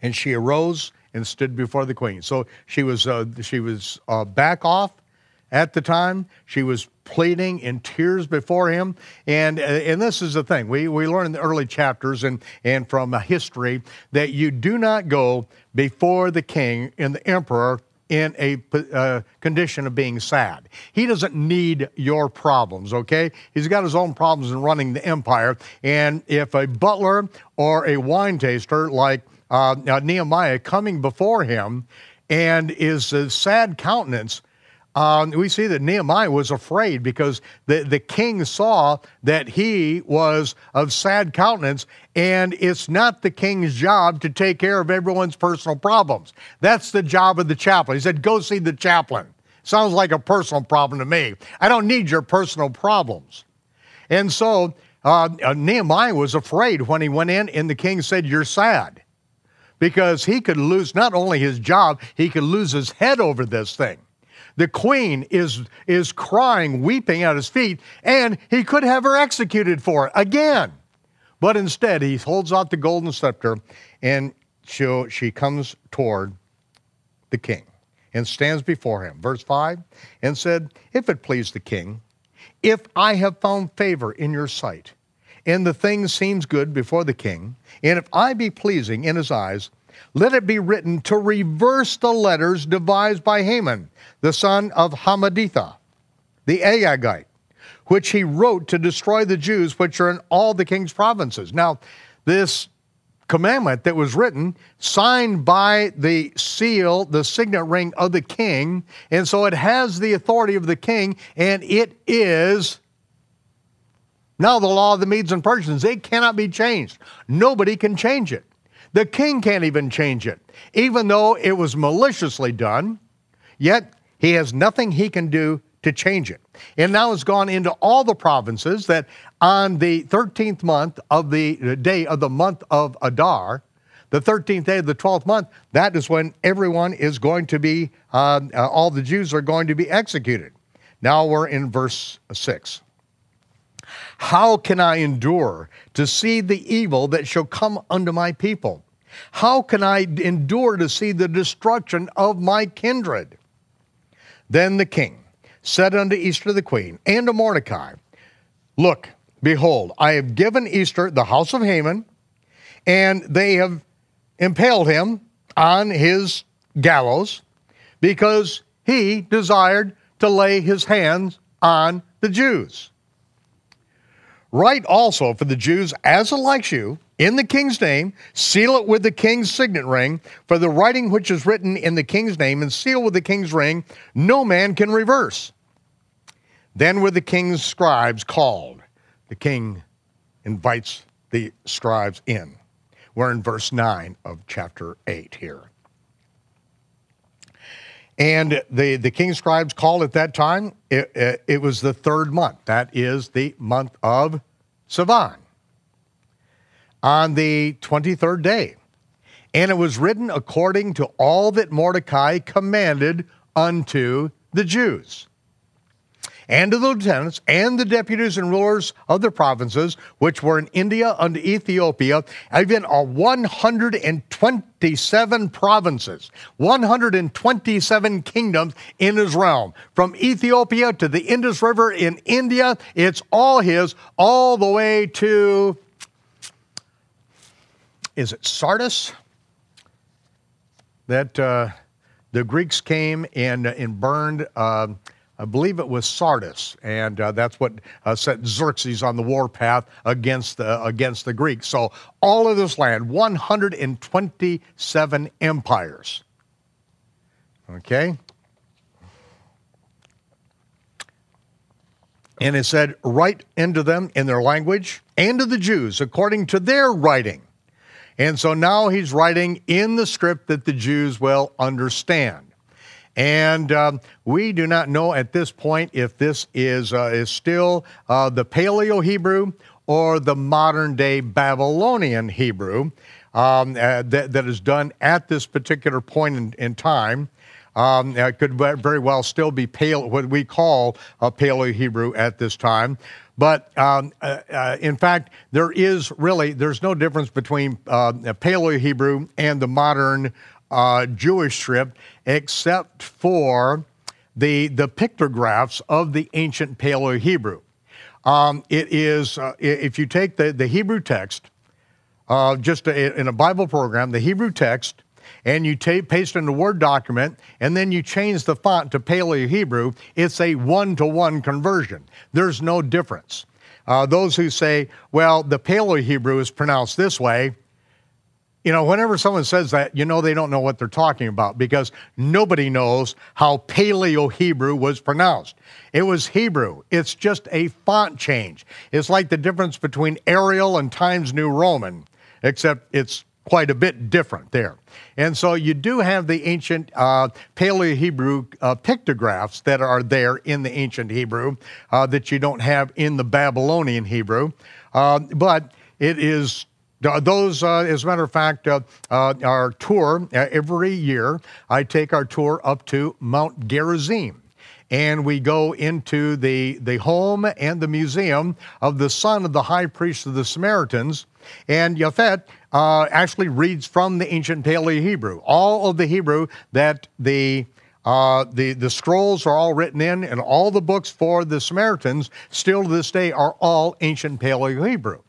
Speaker 7: and she arose and stood before the queen. So she was uh, she was uh, back off at the time. She was pleading in tears before him. And, uh, and this is the thing we, we learn in the early chapters and, and from history that you do not go before the king and the emperor in a uh, condition of being sad. He doesn't need your problems, okay? He's got his own problems in running the empire. And if a butler or a wine taster like uh, Nehemiah coming before him and is a sad countenance, um, we see that Nehemiah was afraid because the, the king saw that he was of sad countenance, and it's not the king's job to take care of everyone's personal problems. That's the job of the chaplain. He said, Go see the chaplain. Sounds like a personal problem to me. I don't need your personal problems. And so uh, uh Nehemiah was afraid when he went in, and the king said, You're sad. because he could lose not only his job, he could lose his head over this thing. The queen is, is crying, weeping at his feet, and he could have her executed for it again. But instead, he holds out the golden scepter and she, she comes toward the king and stands before him. Verse 5 and said, If it please the king, if I have found favor in your sight, and the thing seems good before the king, and if I be pleasing in his eyes, let it be written to reverse the letters devised by Haman, the son of Hammedatha, the Agagite, which he wrote to destroy the Jews which are in all the king's provinces. Now, this commandment that was written, signed by the seal, the signet ring of the king, and so it has the authority of the king, and it is now the law of the Medes and Persians. It cannot be changed. Nobody can change it. The king can't even change it. Even though it was maliciously done, yet he has nothing he can do to change it. And now it's gone into all the provinces that on the 13th month of the day of the month of Adar, the 13th day of the 12th month, that is when everyone is going to be, uh, uh, all the Jews are going to be executed. Now we're in verse 6. How can I endure to see the evil that shall come unto my people? How can I endure to see the destruction of my kindred? Then the king said unto Esther the queen and to Mordecai, Look, behold, I have given Esther the house of Haman, and they have impaled him on his gallows because he desired to lay his hands on the Jews. Write also for the Jews as elects you in the king's name, seal it with the king's signet ring, for the writing which is written in the king's name and seal with the king's ring, no man can reverse. Then were the king's scribes called. The king invites the scribes in. We're in verse 9 of chapter 8 here. And the, the king's scribes called at that time, it, it, it, was the third month. That is the month of Sivan. On the 23rd day. And it was written according to all that Mordecai commanded unto the Jews and to the lieutenants and the deputies and rulers of the provinces which were in India unto Ethiopia, even all 127 provinces, 127 kingdoms in his realm. From Ethiopia to the Indus River in India, it's all his, all the way to, is it Sardis? That uh, the Greeks came and, and burned. Uh, I believe it was Sardis, and uh, that's what uh, set Xerxes on the warpath against the, against the Greeks. So all of this land, 127 empires. Okay? And it said, write into them in their language and to the Jews according to their writing. And so now he's writing in the script that the Jews will understand. And um, we do not know at this point if this is, uh, is still uh, the Paleo Hebrew or the modern day Babylonian Hebrew um, uh, that, that is done at this particular point in, in time. Um, it could very well still be pale, what we call a Paleo Hebrew at this time. But um, uh, uh, in fact, there is really there's no difference between uh, Paleo Hebrew and the modern uh, Jewish script except for the, the pictographs of the ancient Paleo Hebrew. Um, it is, uh, if you take the, the Hebrew text, uh, just a, in a Bible program, the Hebrew text, and you ta- paste in a Word document, and then you change the font to Paleo Hebrew, it's a one to one conversion. There's no difference. Uh, those who say, well, the Paleo Hebrew is pronounced this way, you know, whenever someone says that, you know they don't know what they're talking about because nobody knows how Paleo Hebrew was pronounced. It was Hebrew. It's just a font change. It's like the difference between Arial and Times New Roman, except it's quite a bit different there. And so you do have the ancient uh, Paleo Hebrew uh, pictographs that are there in the ancient Hebrew uh, that you don't have in the Babylonian Hebrew. Uh, but it is those, uh, as a matter of fact, uh, uh, our tour uh, every year, I take our tour up to Mount Gerizim and we go into the, the home and the museum of the son of the high priest of the Samaritans. And Yafet uh, actually reads from the ancient Paleo Hebrew, all of the Hebrew that the uh, the, the scrolls are all written in, and all the books for the Samaritans, still to this day, are all ancient Paleo Hebrew.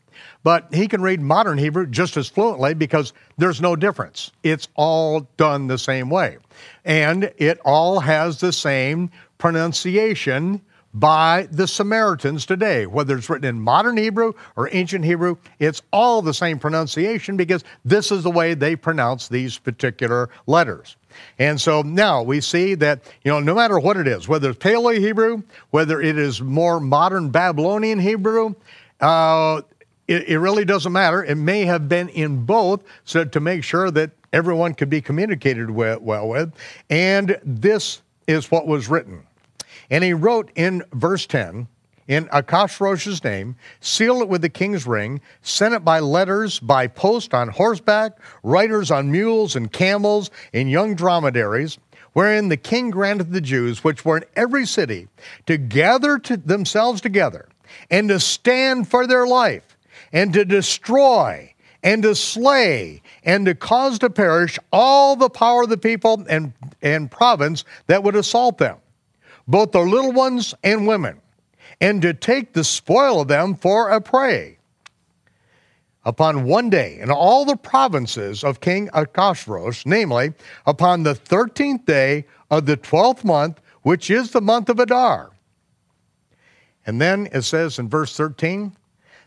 Speaker 7: But he can read modern Hebrew just as fluently because there's no difference. It's all done the same way. And it all has the same pronunciation by the Samaritans today. Whether it's written in modern Hebrew or ancient Hebrew, it's all the same pronunciation because this is the way they pronounce these particular letters. And so now we see that, you know, no matter what it is, whether it's Paleo Hebrew, whether it is more modern Babylonian Hebrew, uh, it, it really doesn't matter. It may have been in both so to make sure that everyone could be communicated with, well with. And this is what was written. And he wrote in verse 10, in Achashverosh's name, seal it with the king's ring, sent it by letters, by post on horseback, riders on mules and camels, and young dromedaries, wherein the king granted the Jews, which were in every city, to gather to themselves together, and to stand for their life, and to destroy, and to slay, and to cause to perish all the power of the people and, and province that would assault them, both the little ones and women and to take the spoil of them for a prey. Upon one day in all the provinces of King Achashverosh, namely, upon the thirteenth day of the twelfth month, which is the month of Adar. And then it says in verse 13,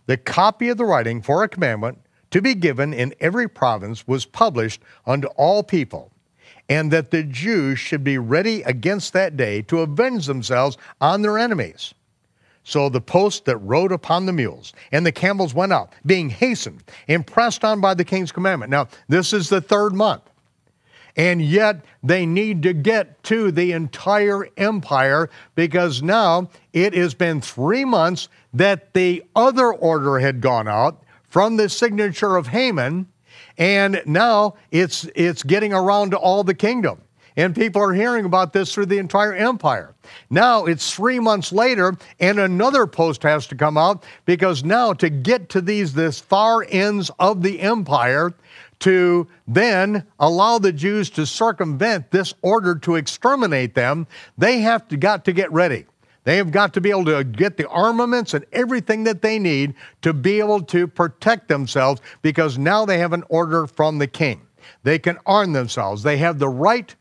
Speaker 7: the copy of the writing for a commandment to be given in every province was published unto all people, and that the Jews should be ready against that day to avenge themselves on their enemies. So the post that rode upon the mules and the camels went out, being hastened and pressed on by the king's commandment. Now, this is the third month. And yet they need to get to the entire empire because now it has been three months that the other order had gone out from the signature of Haman, and now it's, it's getting around to all the kingdom and people are hearing about this through the entire empire. Now it's three months later, and another post has to come out because now to get to these this far ends of the empire, to then allow the Jews to circumvent this order to exterminate them, they have to, got to get ready. They have got to be able to get the armaments and everything that they need to be able to protect themselves because now they have an order from the king. They can arm themselves. They have the right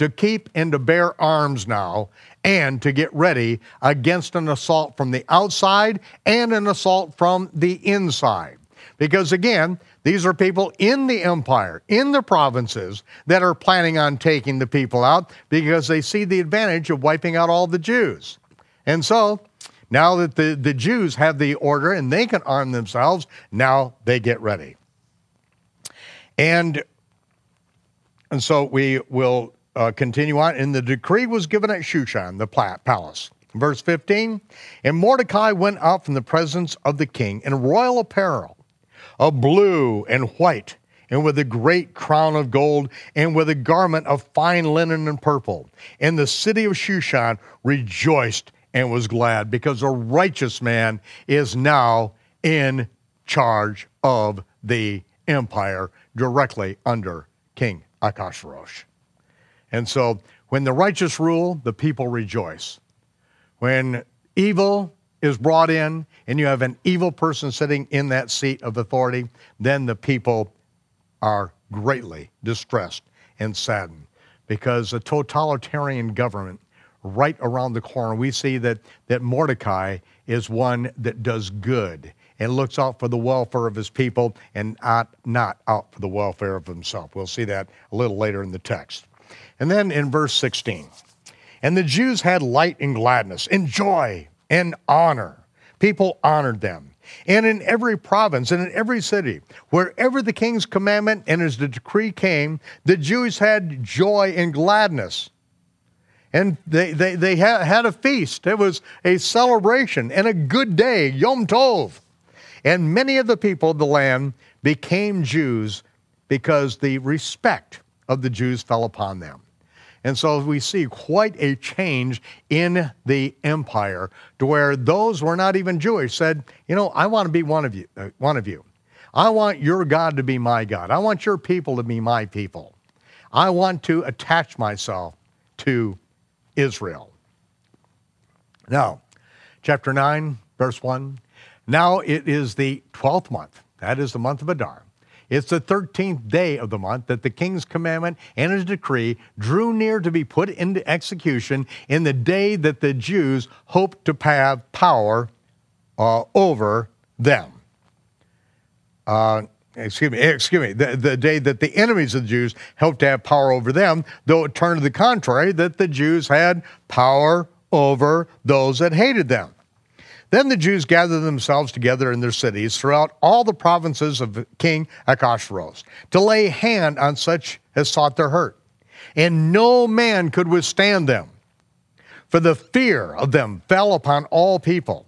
Speaker 7: to keep and to bear arms now and to get ready against an assault from the outside and an assault from the inside. Because again, these are people in the empire, in the provinces, that are planning on taking the people out because they see the advantage of wiping out all the Jews. And so, now that the, the Jews have the order and they can arm themselves, now they get ready. And, and so we will uh, continue on. And the decree was given at Shushan, the palace. Verse 15 And Mordecai went out from the presence of the king in royal apparel, of blue and white, and with a great crown of gold, and with a garment of fine linen and purple. And the city of Shushan rejoiced and was glad, because a righteous man is now in charge of the empire directly under King Achashverosh. And so when the righteous rule, the people rejoice. When evil is brought in and you have an evil person sitting in that seat of authority, then the people are greatly distressed and saddened because a totalitarian government right around the corner, we see that, that Mordecai is one that does good and looks out for the welfare of his people and not, not out for the welfare of himself. We'll see that a little later in the text. And then in verse 16, and the Jews had light and gladness and joy and honor. People honored them. And in every province and in every city, wherever the king's commandment and his decree came, the Jews had joy and gladness. And they, they, they had a feast. It was a celebration and a good day, Yom Tov. And many of the people of the land became Jews because the respect of the Jews fell upon them. And so we see quite a change in the empire to where those who were not even Jewish said, you know, I want to be one of you, uh, one of you. I want your God to be my God. I want your people to be my people. I want to attach myself to Israel. Now, chapter 9, verse 1. Now it is the 12th month. That is the month of Adar. It's the 13th day of the month that the king's commandment and his decree drew near to be put into execution in the day that the Jews hoped to have power uh, over them. Uh, excuse me, excuse me, the, the day that the enemies of the Jews hoped to have power over them, though it turned to the contrary, that the Jews had power over those that hated them. Then the Jews gathered themselves together in their cities throughout all the provinces of King Ahasuerus to lay hand on such as sought their hurt. And no man could withstand them, for the fear of them fell upon all people.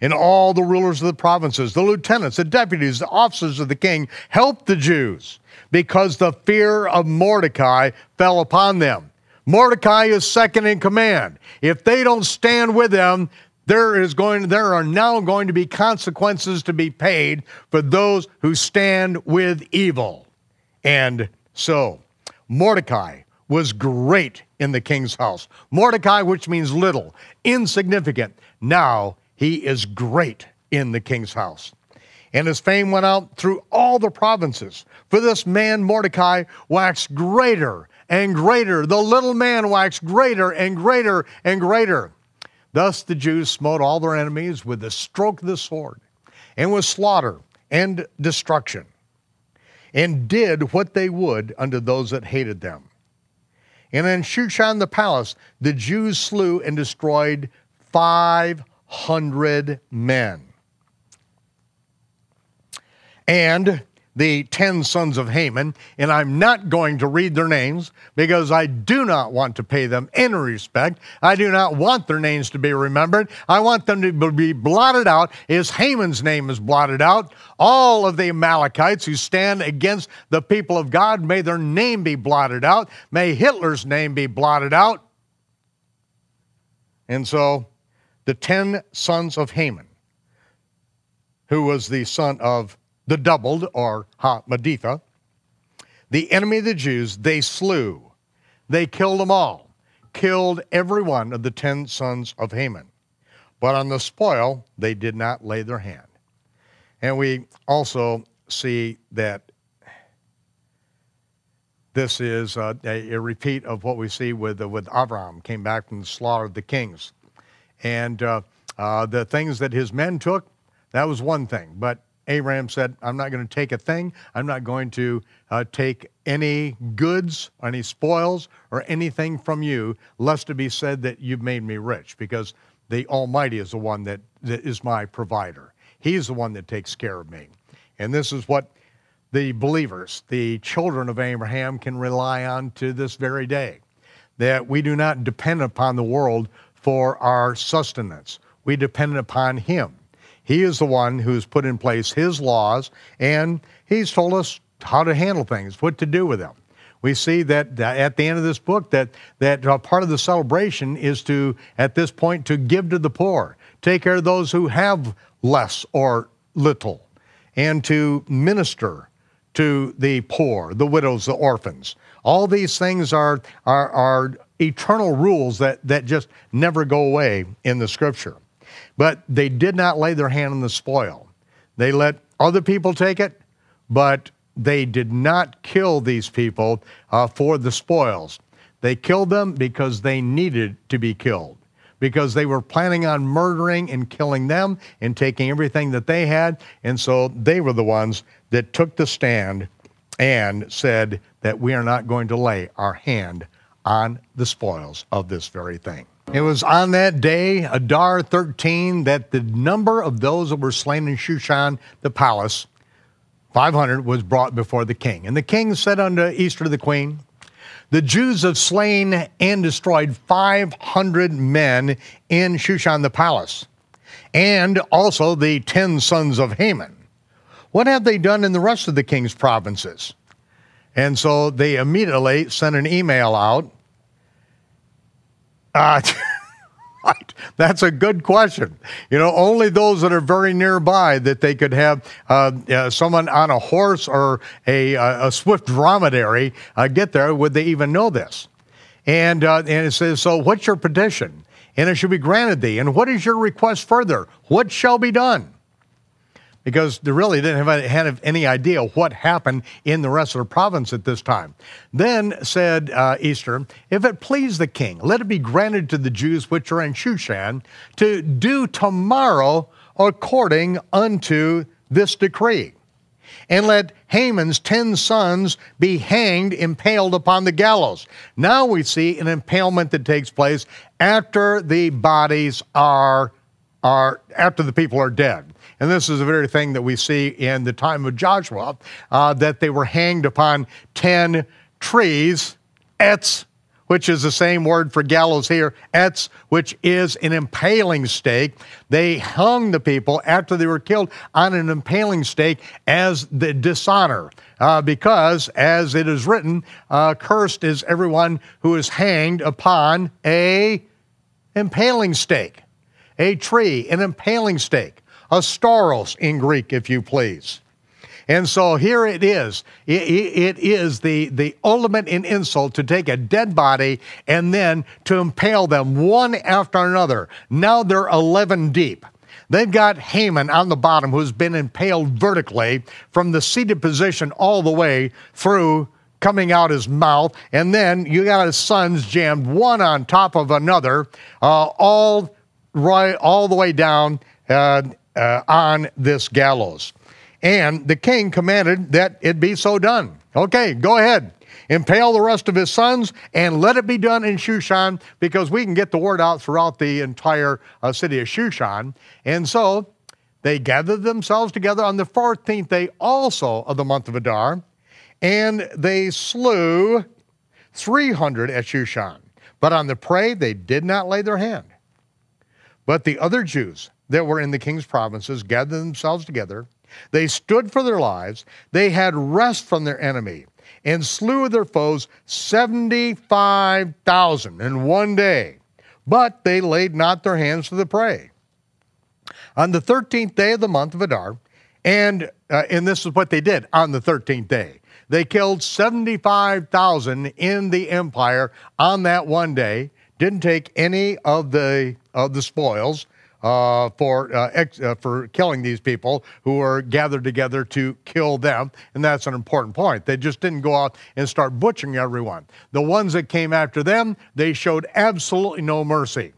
Speaker 7: And all the rulers of the provinces, the lieutenants, the deputies, the officers of the king helped the Jews because the fear of Mordecai fell upon them. Mordecai is second in command. If they don't stand with them, there is going there are now going to be consequences to be paid for those who stand with evil. And so mordecai was great in the king's house. Mordecai which means little insignificant now he is great in the king's house. And his fame went out through all the provinces. For this man mordecai waxed greater and greater. The little man waxed greater and greater and greater Thus the Jews smote all their enemies with the stroke of the sword, and with slaughter and destruction, and did what they would unto those that hated them. And in Shushan the palace, the Jews slew and destroyed 500 men. And the 10 sons of Haman, and I'm not going to read their names because I do not want to pay them any respect. I do not want their names to be remembered. I want them to be blotted out as Haman's name is blotted out. All of the Amalekites who stand against the people of God, may their name be blotted out. May Hitler's name be blotted out. And so the 10 sons of Haman, who was the son of the doubled, or Hammedatha, the enemy of the Jews, they slew. They killed them all, killed every one of the ten sons of Haman. But on the spoil, they did not lay their hand. And we also see that this is a, a, repeat of what we see with, uh, with Abraham, came back from the slaughter of the kings. And uh, uh, the things that his men took, that was one thing. But Abraham said, I'm not going to take a thing. I'm not going to uh, take any goods, any spoils, or anything from you, lest it be said that you've made me rich, because the Almighty is the one that, that is my provider. He's the one that takes care of me. And this is what the believers, the children of Abraham, can rely on to this very day that we do not depend upon the world for our sustenance, we depend upon Him. He is the one who's put in place his laws, and he's told us how to handle things, what to do with them. We see that at the end of this book that, that uh, part of the celebration is to, at this point, to give to the poor, take care of those who have less or little, and to minister to the poor, the widows, the orphans. All these things are, are, are eternal rules that, that just never go away in the scripture. But they did not lay their hand on the spoil. They let other people take it, but they did not kill these people uh, for the spoils. They killed them because they needed to be killed, because they were planning on murdering and killing them and taking everything that they had. And so they were the ones that took the stand and said that we are not going to lay our hand on the spoils of this very thing. It was on that day, Adar 13, that the number of those that were slain in Shushan, the palace, 500, was brought before the king. And the king said unto Esther the queen, The Jews have slain and destroyed 500 men in Shushan the palace, and also the ten sons of Haman. What have they done in the rest of the king's provinces? And so they immediately sent an email out. Uh. That's a good question. You know, only those that are very nearby that they could have uh, uh, someone on a horse or a, a swift dromedary uh, get there. Would they even know this? And uh, and it says, so what's your petition? And it should be granted thee. And what is your request further? What shall be done? Because they really didn't have, any idea what happened in the rest of the province at this time. Then said uh, Esther, If it please the king, let it be granted to the Jews which are in Shushan to do tomorrow according unto this decree. And let Haman's ten sons be hanged, impaled upon the gallows. Now we see an impalement that takes place after the bodies are, are after the people are dead. And this is the very thing that we see in the time of Joshua, uh, that they were hanged upon 10 trees, etz, which is the same word for gallows here, etz, which is an impaling stake. They hung the people after they were killed on an impaling stake as the dishonor, uh, because as it is written, uh, cursed is everyone who is hanged upon a impaling stake, a tree, an impaling stake a stauros in Greek, if you please. And so here it is. It, it is the, the ultimate in insult to take a dead body and then to impale them one after another. Now they're 11 deep. They've got Haman on the bottom who's been impaled vertically from the seated position all the way through coming out his mouth. And then you got his sons jammed one on top of another, uh, all right, all the way down. Uh, uh, on this gallows. And the king commanded that it be so done. Okay, go ahead. Impale the rest of his sons and let it be done in Shushan because we can get the word out throughout the entire uh, city of Shushan. And so they gathered themselves together on the 14th day also of the month of Adar, and they slew 300 at Shushan. But on the prey they did not lay their hand. But the other Jews that were in the king's provinces gathered themselves together. They stood for their lives. They had rest from their enemy and slew their foes 75,000 in one day. But they laid not their hands to the prey. On the 13th day of the month of Adar, and, uh, and this is what they did on the 13th day. They killed 75,000 in the empire on that one day, didn't take any of the, of the spoils, uh, for, uh, ex- uh, for killing these people who were gathered together to kill them. And that's an important point. They just didn't go out and start butchering everyone. The ones that came after them, they showed absolutely no mercy.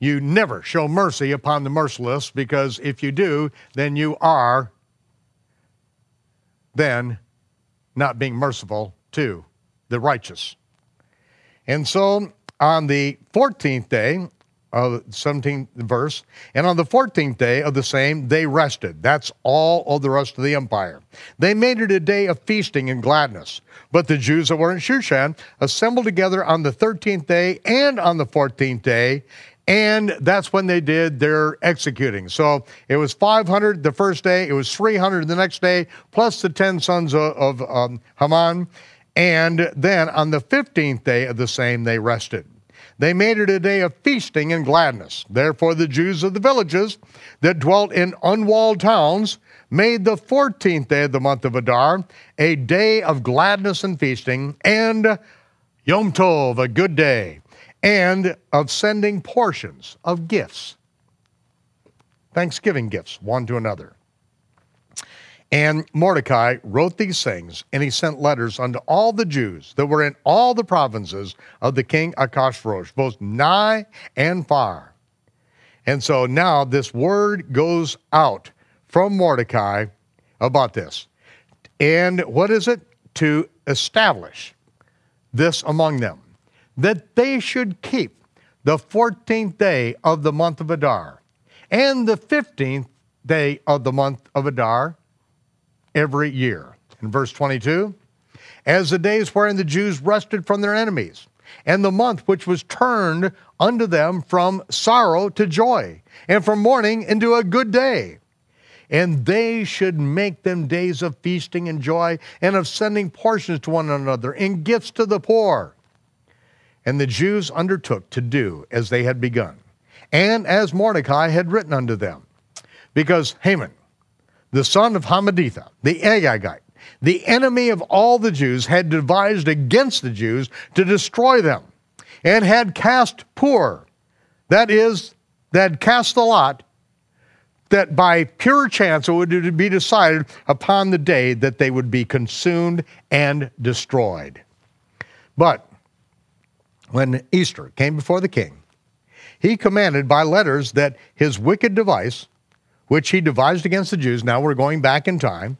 Speaker 7: You never show mercy upon the merciless because if you do, then you are then not being merciful to the righteous. And so on the 14th day of 17th verse. And on the 14th day of the same, they rested. That's all of the rest of the empire. They made it a day of feasting and gladness. But the Jews that were in Shushan assembled together on the 13th day and on the 14th day, and that's when they did their executing. So it was 500 the first day, it was 300 the next day, plus the 10 sons of, of um, Haman. And then on the 15th day of the same, they rested. They made it a day of feasting and gladness. Therefore, the Jews of the villages that dwelt in unwalled towns made the 14th day of the month of Adar a day of gladness and feasting, and Yom Tov, a good day, and of sending portions of gifts, Thanksgiving gifts, one to another. And Mordecai wrote these things, and he sent letters unto all the Jews that were in all the provinces of the king Achashverosh, both nigh and far. And so now this word goes out from Mordecai about this. And what is it? To establish this among them, that they should keep the 14th day of the month of Adar and the 15th day of the month of Adar every year. In verse 22, as the days wherein the Jews rested from their enemies, and the month which was turned unto them from sorrow to joy, and from mourning into a good day. and they should make them days of feasting and joy, and of sending portions to one another, and gifts to the poor. And the Jews undertook to do as they had begun, and as Mordecai had written unto them. Because Haman, the son of Hammedatha, the Agagite, the enemy of all the Jews, had devised against the Jews to destroy them, and had cast Pur, that is, that cast the lot, that by pure chance it would be decided upon the day that they would be consumed and destroyed. But when Esther came before the king, he commanded by letters that his wicked device, which he devised against the Jews, now we're going back in time,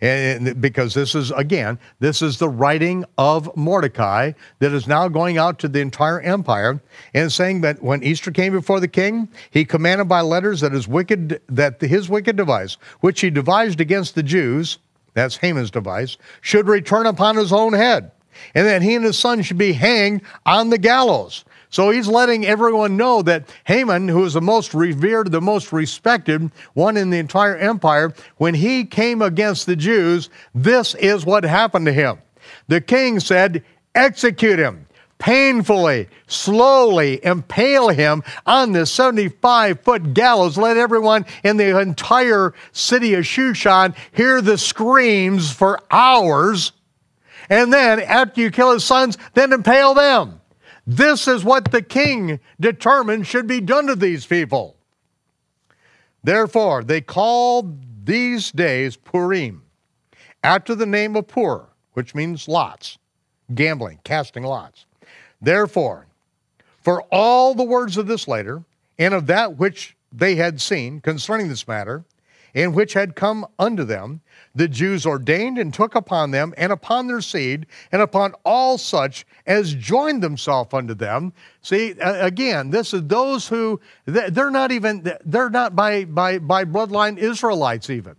Speaker 7: and because this is again this is the writing of mordecai that is now going out to the entire empire and saying that when esther came before the king he commanded by letters that his wicked that his wicked device which he devised against the jews that's haman's device should return upon his own head and that he and his son should be hanged on the gallows so he's letting everyone know that Haman, who is the most revered, the most respected one in the entire empire, when he came against the Jews, this is what happened to him. The king said, Execute him painfully, slowly impale him on this 75 foot gallows. Let everyone in the entire city of Shushan hear the screams for hours. And then, after you kill his sons, then impale them. This is what the king determined should be done to these people. Therefore, they called these days Purim, after the name of Pur, which means lots, gambling, casting lots. Therefore, for all the words of this letter, and of that which they had seen concerning this matter, and which had come unto them, the Jews ordained and took upon them and upon their seed and upon all such as joined themselves unto them. See, again, this is those who, they're not even, they're not by, by, by bloodline Israelites even.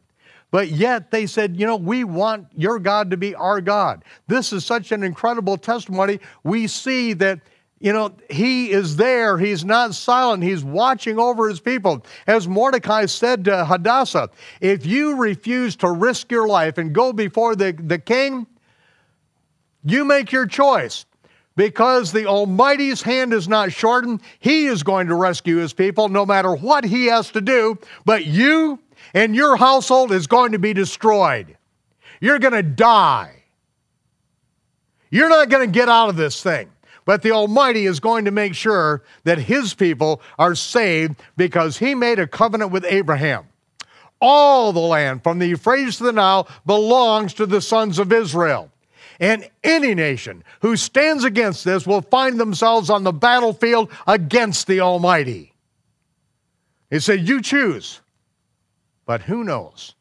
Speaker 7: But yet they said, you know, we want your God to be our God. This is such an incredible testimony. We see that you know, he is there. He's not silent. He's watching over his people. As Mordecai said to Hadassah, if you refuse to risk your life and go before the, the king, you make your choice. Because the Almighty's hand is not shortened, He is going to rescue His people no matter what He has to do. But you and your household is going to be destroyed. You're going to die. You're not going to get out of this thing. But the Almighty is going to make sure that his people are saved because he made a covenant with Abraham. All the land from the Euphrates to the Nile belongs to the sons of Israel. And any nation who stands against this will find themselves on the battlefield against the Almighty. He said, You choose. But who knows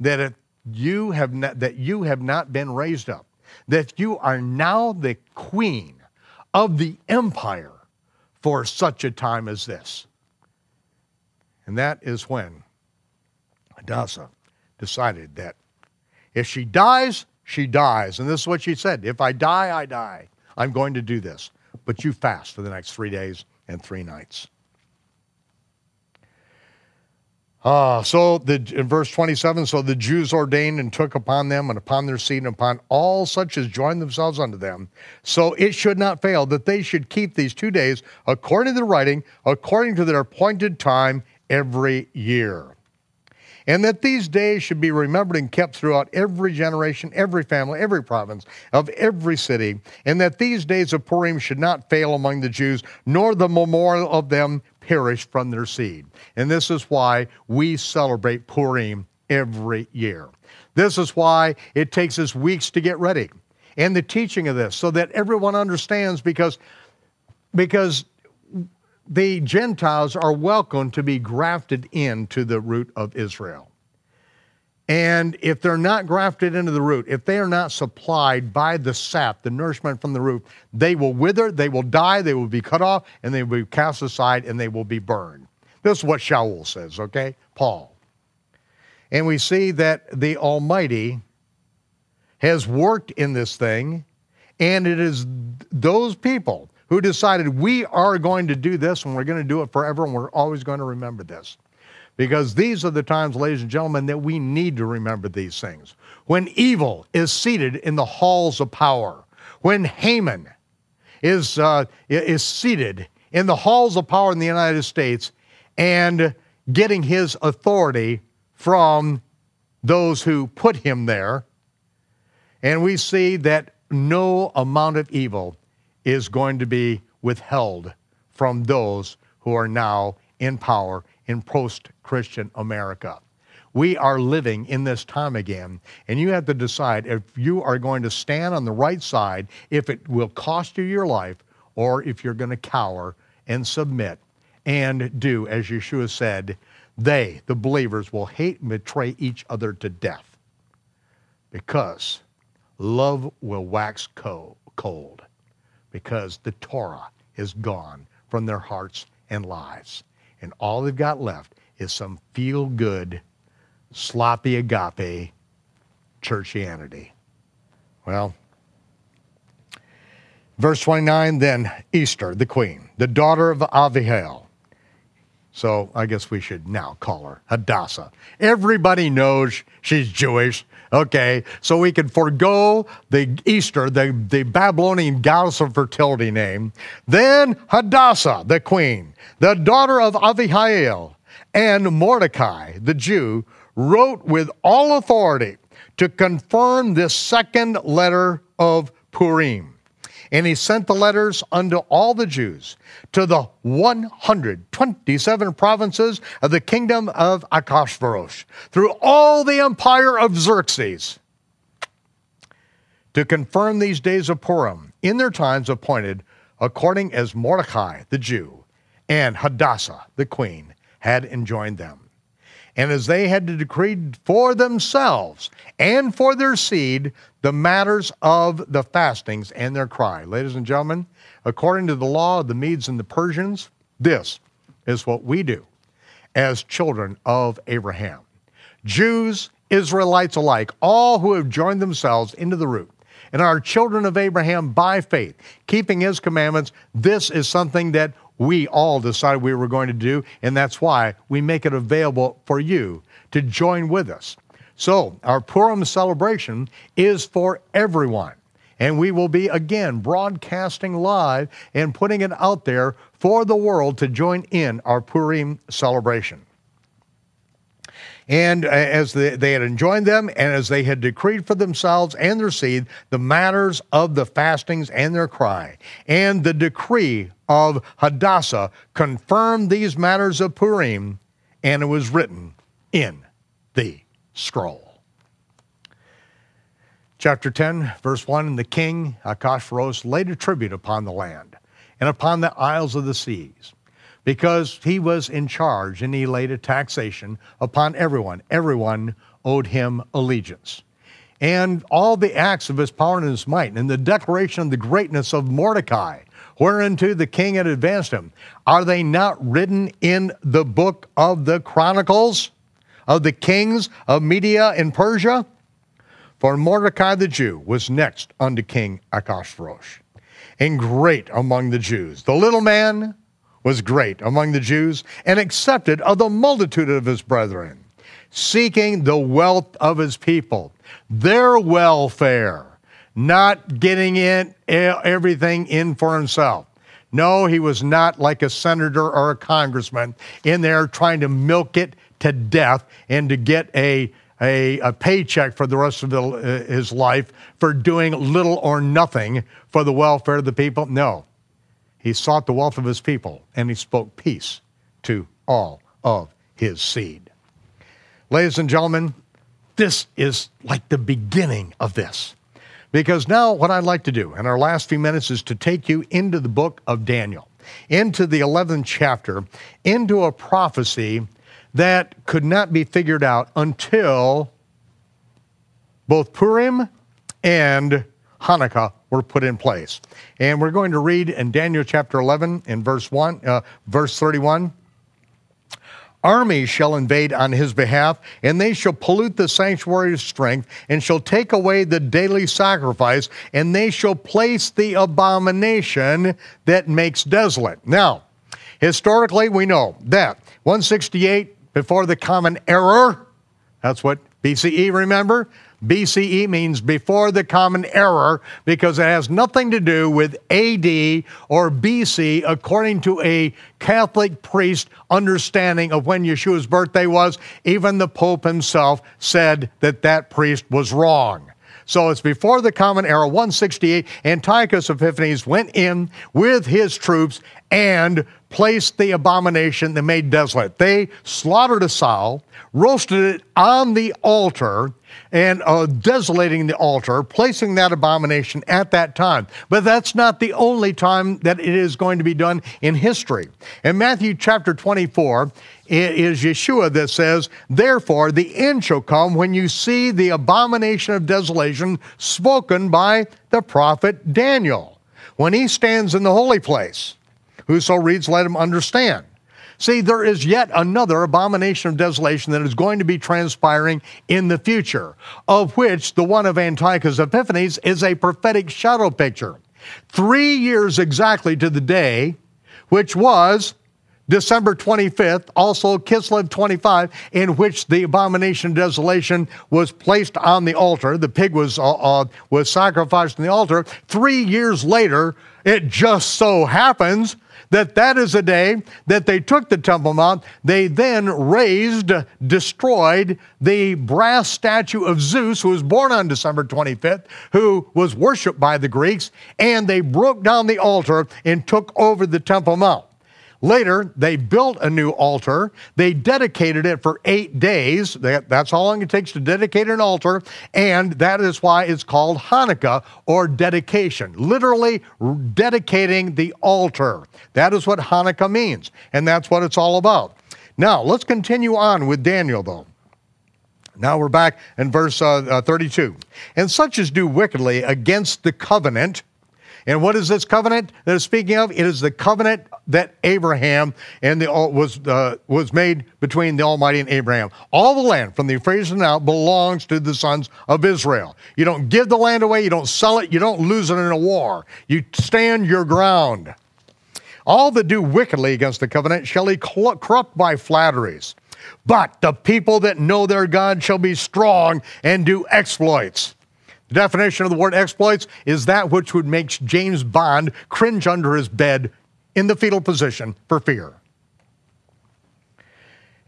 Speaker 7: that you have not, that you have not been raised up, that you are now the queen of the empire for such a time as this. And that is when Hadassah decided that if she dies, she dies. And this is what she said If I die, I die. I'm going to do this. But you fast for the next three days and three nights. Uh, so the, in verse 27, so the Jews ordained and took upon them and upon their seed and upon all such as joined themselves unto them. So it should not fail that they should keep these two days according to the writing, according to their appointed time every year. And that these days should be remembered and kept throughout every generation, every family, every province of every city. And that these days of Purim should not fail among the Jews, nor the memorial of them perish from their seed. And this is why we celebrate Purim every year. This is why it takes us weeks to get ready and the teaching of this so that everyone understands because, because the Gentiles are welcome to be grafted into the root of Israel. And if they're not grafted into the root, if they are not supplied by the sap, the nourishment from the root, they will wither, they will die, they will be cut off, and they will be cast aside, and they will be burned. This is what Shaul says, okay? Paul. And we see that the Almighty has worked in this thing, and it is those people who decided we are going to do this and we're going to do it forever and we're always going to remember this. Because these are the times, ladies and gentlemen, that we need to remember these things. When evil is seated in the halls of power, when Haman is, uh, is seated in the halls of power in the United States and getting his authority from those who put him there. And we see that no amount of evil is going to be withheld from those who are now in power in post Christian America. We are living in this time again, and you have to decide if you are going to stand on the right side, if it will cost you your life, or if you're going to cower and submit and do, as Yeshua said, they, the believers, will hate and betray each other to death because love will wax cold because the Torah is gone from their hearts and lives. And all they've got left is some feel good, sloppy agape churchianity. Well, verse 29 then Esther, the queen, the daughter of Avihail. so I guess we should now call her Hadassah. Everybody knows she's Jewish. Okay, so we can forego the Easter, the, the Babylonian goddess of fertility name. Then Hadassah, the queen, the daughter of Avihail, and Mordecai, the Jew, wrote with all authority to confirm this second letter of Purim. And he sent the letters unto all the Jews to the 127 provinces of the kingdom of Achashverosh through all the empire of Xerxes to confirm these days of Purim in their times appointed according as Mordecai the Jew and Hadassah the queen had enjoined them and as they had decreed for themselves and for their seed the matters of the fastings and their cry. Ladies and gentlemen, according to the law of the Medes and the Persians, this is what we do as children of Abraham. Jews, Israelites alike, all who have joined themselves into the root and are children of Abraham by faith, keeping his commandments, this is something that we all decided we were going to do, and that's why we make it available for you to join with us. So, our Purim celebration is for everyone. And we will be again broadcasting live and putting it out there for the world to join in our Purim celebration. And as they had enjoined them, and as they had decreed for themselves and their seed the matters of the fastings and their cry, and the decree of Hadassah confirmed these matters of Purim, and it was written in the scroll. Chapter 10, verse 1 And the king, Achashverosh, laid a tribute upon the land and upon the isles of the seas, because he was in charge, and he laid a taxation upon everyone. Everyone owed him allegiance. And all the acts of his power and his might, and the declaration of the greatness of Mordecai, whereunto the king had advanced him. Are they not written in the book of the Chronicles of the kings of Media and Persia? For Mordecai the Jew was next unto King Achashverosh, and great among the Jews. The little man was great among the Jews, and accepted of the multitude of his brethren, seeking the wealth of his people, their welfare not getting in everything in for himself. No, he was not like a senator or a congressman in there trying to milk it to death and to get a, a, a paycheck for the rest of the, uh, his life for doing little or nothing for the welfare of the people. No, he sought the wealth of his people and he spoke peace to all of his seed. Ladies and gentlemen, this is like the beginning of this. Because now, what I'd like to do in our last few minutes is to take you into the book of Daniel, into the 11th chapter, into a prophecy that could not be figured out until both Purim and Hanukkah were put in place. And we're going to read in Daniel chapter 11 in verse 1, uh, verse 31 armies shall invade on his behalf, and they shall pollute the sanctuary's strength, and shall take away the daily sacrifice, and they shall place the abomination that makes desolate. Now, historically, we know that 168 before the common error. That's what BCE, remember? BCE means before the common error because it has nothing to do with AD or BC according to a Catholic priest understanding of when Yeshua's birthday was. Even the Pope himself said that that priest was wrong. So it's before the Common Era, 168. Antiochus Epiphanes went in with his troops and placed the abomination that made desolate. They slaughtered a sow, roasted it on the altar, and uh, desolating the altar, placing that abomination at that time. But that's not the only time that it is going to be done in history. In Matthew chapter 24, it is Yeshua that says, Therefore, the end shall come when you see the abomination of desolation spoken by the prophet Daniel, when he stands in the holy place. Whoso reads, let him understand. See, there is yet another abomination of desolation that is going to be transpiring in the future, of which the one of Antiochus Epiphanes is a prophetic shadow picture. Three years exactly to the day, which was December 25th, also Kislev 25, in which the abomination of desolation was placed on the altar. The pig was, uh, uh, was sacrificed on the altar. Three years later, it just so happens that that is a day that they took the Temple Mount. They then raised, destroyed the brass statue of Zeus, who was born on December 25th, who was worshiped by the Greeks, and they broke down the altar and took over the Temple Mount. Later, they built a new altar. They dedicated it for eight days. That's how long it takes to dedicate an altar. And that is why it's called Hanukkah or dedication, literally dedicating the altar. That is what Hanukkah means. And that's what it's all about. Now, let's continue on with Daniel, though. Now we're back in verse uh, uh, 32. And such as do wickedly against the covenant and what is this covenant that is speaking of? It is the covenant that Abraham and the was uh, was made between the Almighty and Abraham. All the land from the Euphrates and out belongs to the sons of Israel. You don't give the land away, you don't sell it, you don't lose it in a war. You stand your ground. All that do wickedly against the covenant shall he corrupt by flatteries. But the people that know their God shall be strong and do exploits. The definition of the word exploits is that which would make James Bond cringe under his bed in the fetal position for fear.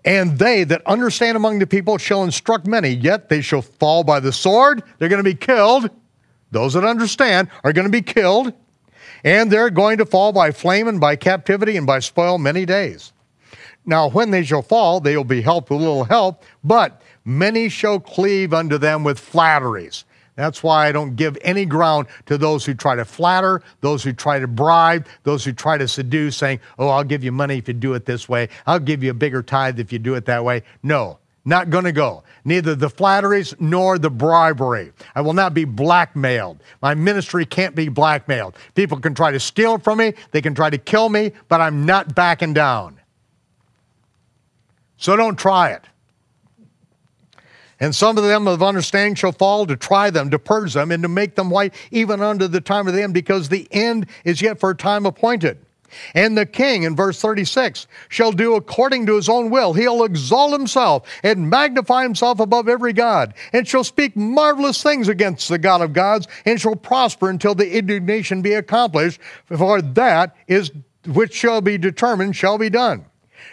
Speaker 7: And they that understand among the people shall instruct many, yet they shall fall by the sword. They're going to be killed. Those that understand are going to be killed. And they're going to fall by flame and by captivity and by spoil many days. Now, when they shall fall, they will be helped with little help, but many shall cleave unto them with flatteries. That's why I don't give any ground to those who try to flatter, those who try to bribe, those who try to seduce, saying, Oh, I'll give you money if you do it this way. I'll give you a bigger tithe if you do it that way. No, not going to go. Neither the flatteries nor the bribery. I will not be blackmailed. My ministry can't be blackmailed. People can try to steal from me, they can try to kill me, but I'm not backing down. So don't try it. And some of them of understanding shall fall to try them, to purge them, and to make them white even unto the time of the end, because the end is yet for a time appointed. And the king, in verse 36, shall do according to his own will. He'll exalt himself and magnify himself above every God, and shall speak marvelous things against the God of gods, and shall prosper until the indignation be accomplished, for that is which shall be determined shall be done.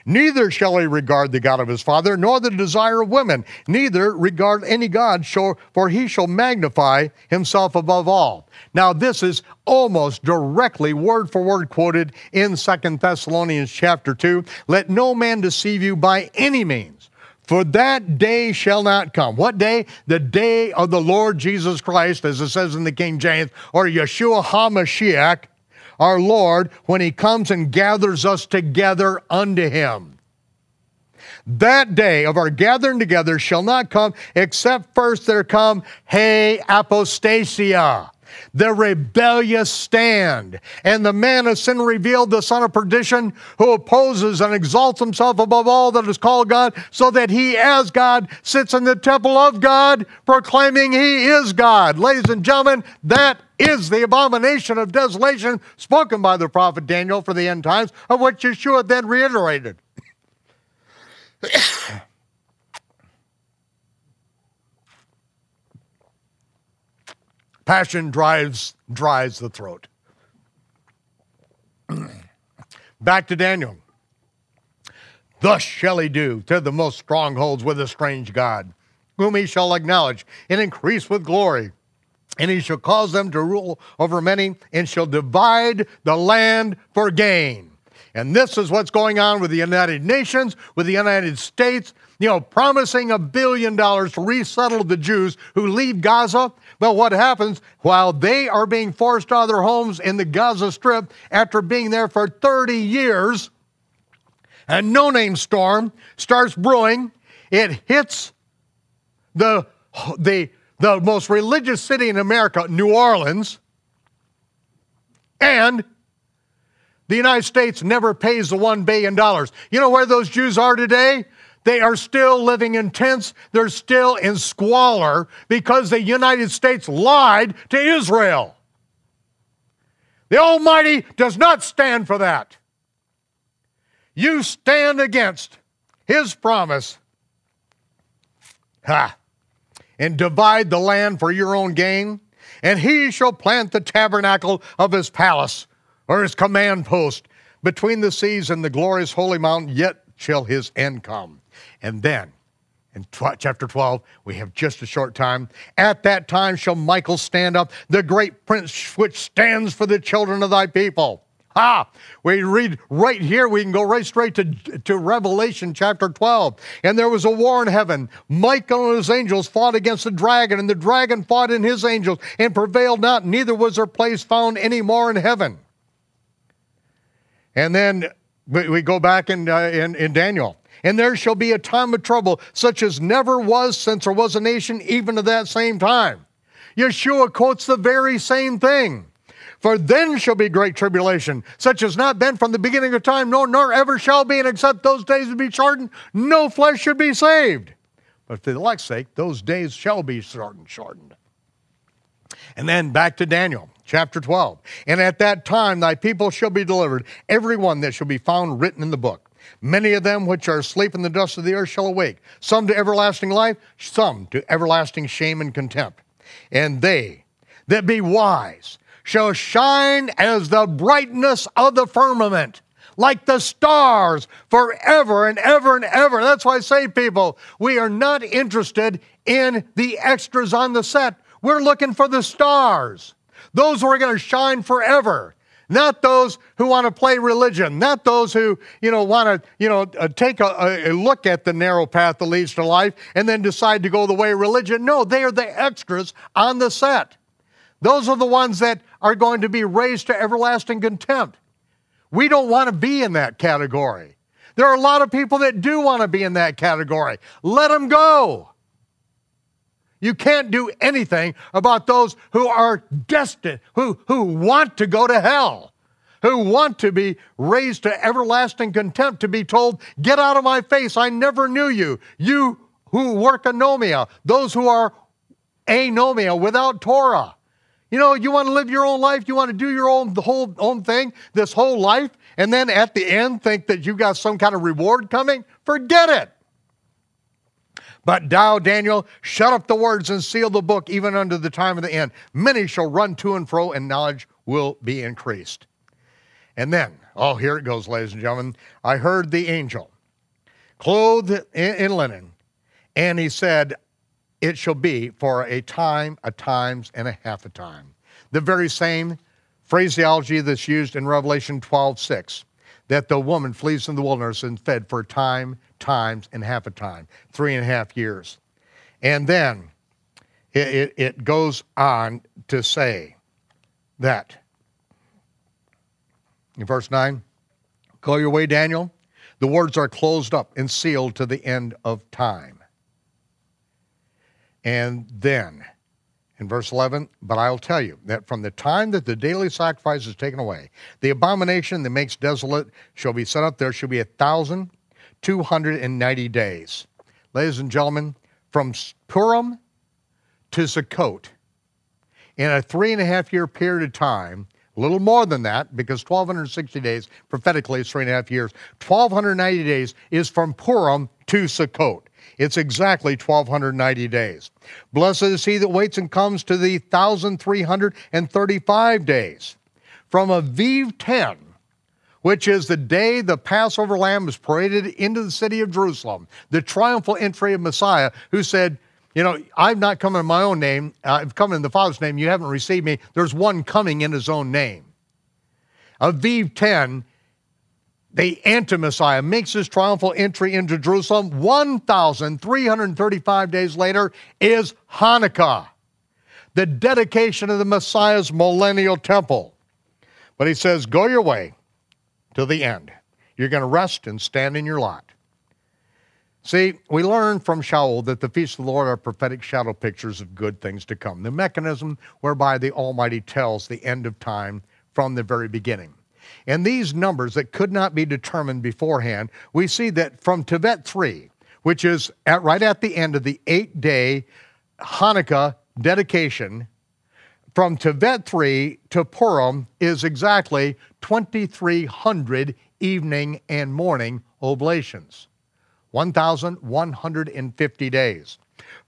Speaker 7: Neither shall he regard the God of his father, nor the desire of women, neither regard any God, for he shall magnify himself above all. Now, this is almost directly word for word quoted in Second Thessalonians chapter 2. Let no man deceive you by any means. For that day shall not come. What day? The day of the Lord Jesus Christ, as it says in the King James, or Yeshua HaMashiach, our Lord when he comes and gathers us together unto him. That day of our gathering together shall not come except first there come, hey, apostasia the rebellious stand. And the man of sin revealed, the son of perdition, who opposes and exalts himself above all that is called God, so that he, as God, sits in the temple of God, proclaiming he is God. Ladies and gentlemen, that is the abomination of desolation spoken by the prophet Daniel for the end times, of which Yeshua then reiterated. Passion drives dries the throat. Back to Daniel. Thus shall he do to the most strongholds with a strange God, whom he shall acknowledge and increase with glory. And he shall cause them to rule over many, and shall divide the land for gain. And this is what's going on with the United Nations, with the United States, you know, promising a billion dollars to resettle the Jews who leave Gaza. But what happens while they are being forced out of their homes in the Gaza Strip after being there for 30 years, a no name storm starts brewing. It hits the, the, the most religious city in America, New Orleans, and the United States never pays the $1 billion. You know where those Jews are today? They are still living in tents. They're still in squalor because the United States lied to Israel. The Almighty does not stand for that. You stand against His promise. Ha! And divide the land for your own gain, and He shall plant the tabernacle of His palace or His command post between the seas and the glorious holy mountain, yet shall His end come. And then, in chapter 12, we have just a short time. At that time shall Michael stand up, the great prince which stands for the children of thy people. Ha! We read right here, we can go right straight to, to Revelation chapter 12. And there was a war in heaven. Michael and his angels fought against the dragon, and the dragon fought in his angels and prevailed not, neither was their place found any more in heaven. And then we go back in, uh, in, in Daniel and there shall be a time of trouble such as never was since there was a nation, even to that same time. Yeshua quotes the very same thing. For then shall be great tribulation, such as not been from the beginning of time, nor, nor ever shall be, and except those days be shortened, no flesh should be saved. But for the elect's sake, those days shall be shortened, shortened. And then back to Daniel, chapter 12. And at that time thy people shall be delivered, every one that shall be found written in the book. Many of them which are asleep in the dust of the earth shall awake, some to everlasting life, some to everlasting shame and contempt. And they that be wise shall shine as the brightness of the firmament, like the stars forever and ever and ever. That's why I say, people, we are not interested in the extras on the set. We're looking for the stars, those who are going to shine forever not those who want to play religion, not those who, you know, want to, you know, uh, take a, a, look at the narrow path that leads to life and then decide to go the way of religion. No, they are the extras on the set. Those are the ones that are going to be raised to everlasting contempt. We don't want to be in that category. There are a lot of people that do want to be in that category. Let them go. You can't do anything about those who are destined, who, who want to go to hell, who want to be raised to everlasting contempt, to be told, Get out of my face, I never knew you. You who work anomia, those who are anomia without Torah. You know, you want to live your own life, you want to do your own whole own thing this whole life, and then at the end think that you got some kind of reward coming? Forget it. But thou, Daniel, shut up the words and seal the book even unto the time of the end. Many shall run to and fro, and knowledge will be increased. And then, oh, here it goes, ladies and gentlemen. I heard the angel clothed in, in linen, and he said, It shall be for a time, a times, and a half a time. The very same phraseology that's used in Revelation 12 6 that the woman flees from the wilderness and fed for a time, times, and half a time, three and a half years. And then it, it, it goes on to say that in verse 9, go your way, Daniel. The words are closed up and sealed to the end of time. And then in verse 11, but I'll tell you that from the time that the daily sacrifice is taken away, the abomination that makes desolate shall be set up. There shall be a thousand two hundred and ninety days. Ladies and gentlemen, from Purim to Sukkot, in a three and a half year period of time, A little more than that, because 1,260 days prophetically is three and a half years. 1,290 days is from Purim to Sukkot. It's exactly 1,290 days. Blessed is he that waits and comes to the 1,335 days. From Aviv 10, which is the day the Passover lamb was paraded into the city of Jerusalem, the triumphal entry of Messiah, who said, You know, I've not come in my own name, I've come in the Father's name, you haven't received me. There's one coming in his own name. Aviv 10 the anti-Messiah makes his triumphal entry into Jerusalem 1,335 days later is Hanukkah, the dedication of the Messiah's millennial temple. But he says, go your way to the end. You're going to rest and stand in your lot. See, we learn from Shaul that the feasts of the Lord are prophetic shadow pictures of good things to come, the mechanism whereby the Almighty tells the end of time from the very beginning. And these numbers that could not be determined beforehand, we see that from Tevet 3, which is at, right at the end of the eight day Hanukkah dedication, from Tevet 3 to Purim is exactly 2,300 evening and morning oblations, 1,150 days.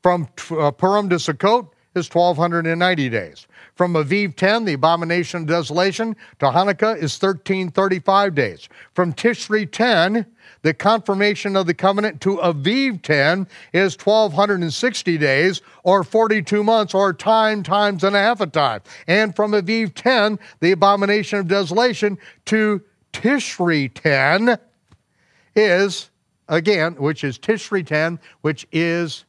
Speaker 7: From uh, Purim to Sukkot is 1,290 days. From Aviv 10, the abomination of desolation, to Hanukkah is 1335 days. From Tishri 10, the confirmation of the covenant to Aviv 10 is 1260 days or 42 months or time times and a half a time. And from Aviv 10, the abomination of desolation to Tishri 10 is, again, which is Tishri 10, which is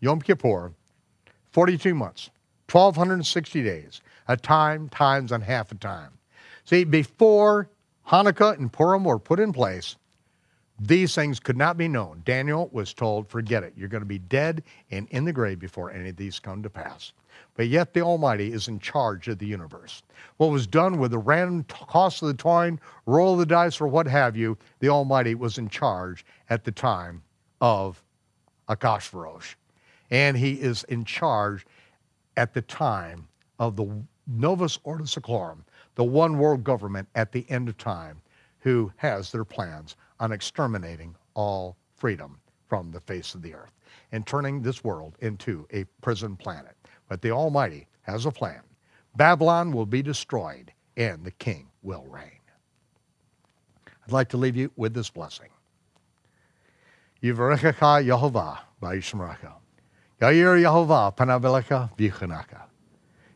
Speaker 7: Yom Kippur, 42 months, 1,260 days, a time, times, and half a time. See, before Hanukkah and Purim were put in place, these things could not be known. Daniel was told, forget it, you're going to be dead and in the grave before any of these come to pass. But yet the Almighty is in charge of the universe. What was done with the random toss of the coin, roll of the dice, or what have you, the Almighty was in charge at the time of Achashverosh and he is in charge at the time of the Novus Ordo Seclorum, the one world government at the end of time, who has their plans on exterminating all freedom from the face of the earth and turning this world into a prison planet. But the Almighty has a plan. Babylon will be destroyed and the king will reign. I'd like to leave you with this blessing. Yivarechecha Yehovah Vayishmerecha. Yair Yehovah panavelecha vichanaka.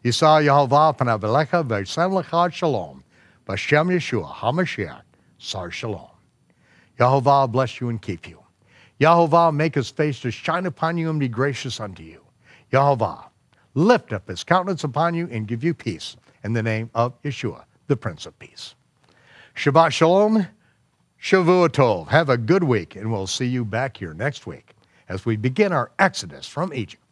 Speaker 7: Yisa Yehovah panavelecha v'yisem lecha shalom. B'Shem Yeshua HaMashiach Sar Shalom. Yehovah bless you and keep you. Yehovah make his face to shine upon you and be gracious unto you. Yehovah lift up his countenance upon you and give you peace in the name of Yeshua, the Prince of Peace. Shabbat Shalom, Shavua Tov. Have a good week, and we'll see you back here next week as we begin our exodus from Egypt.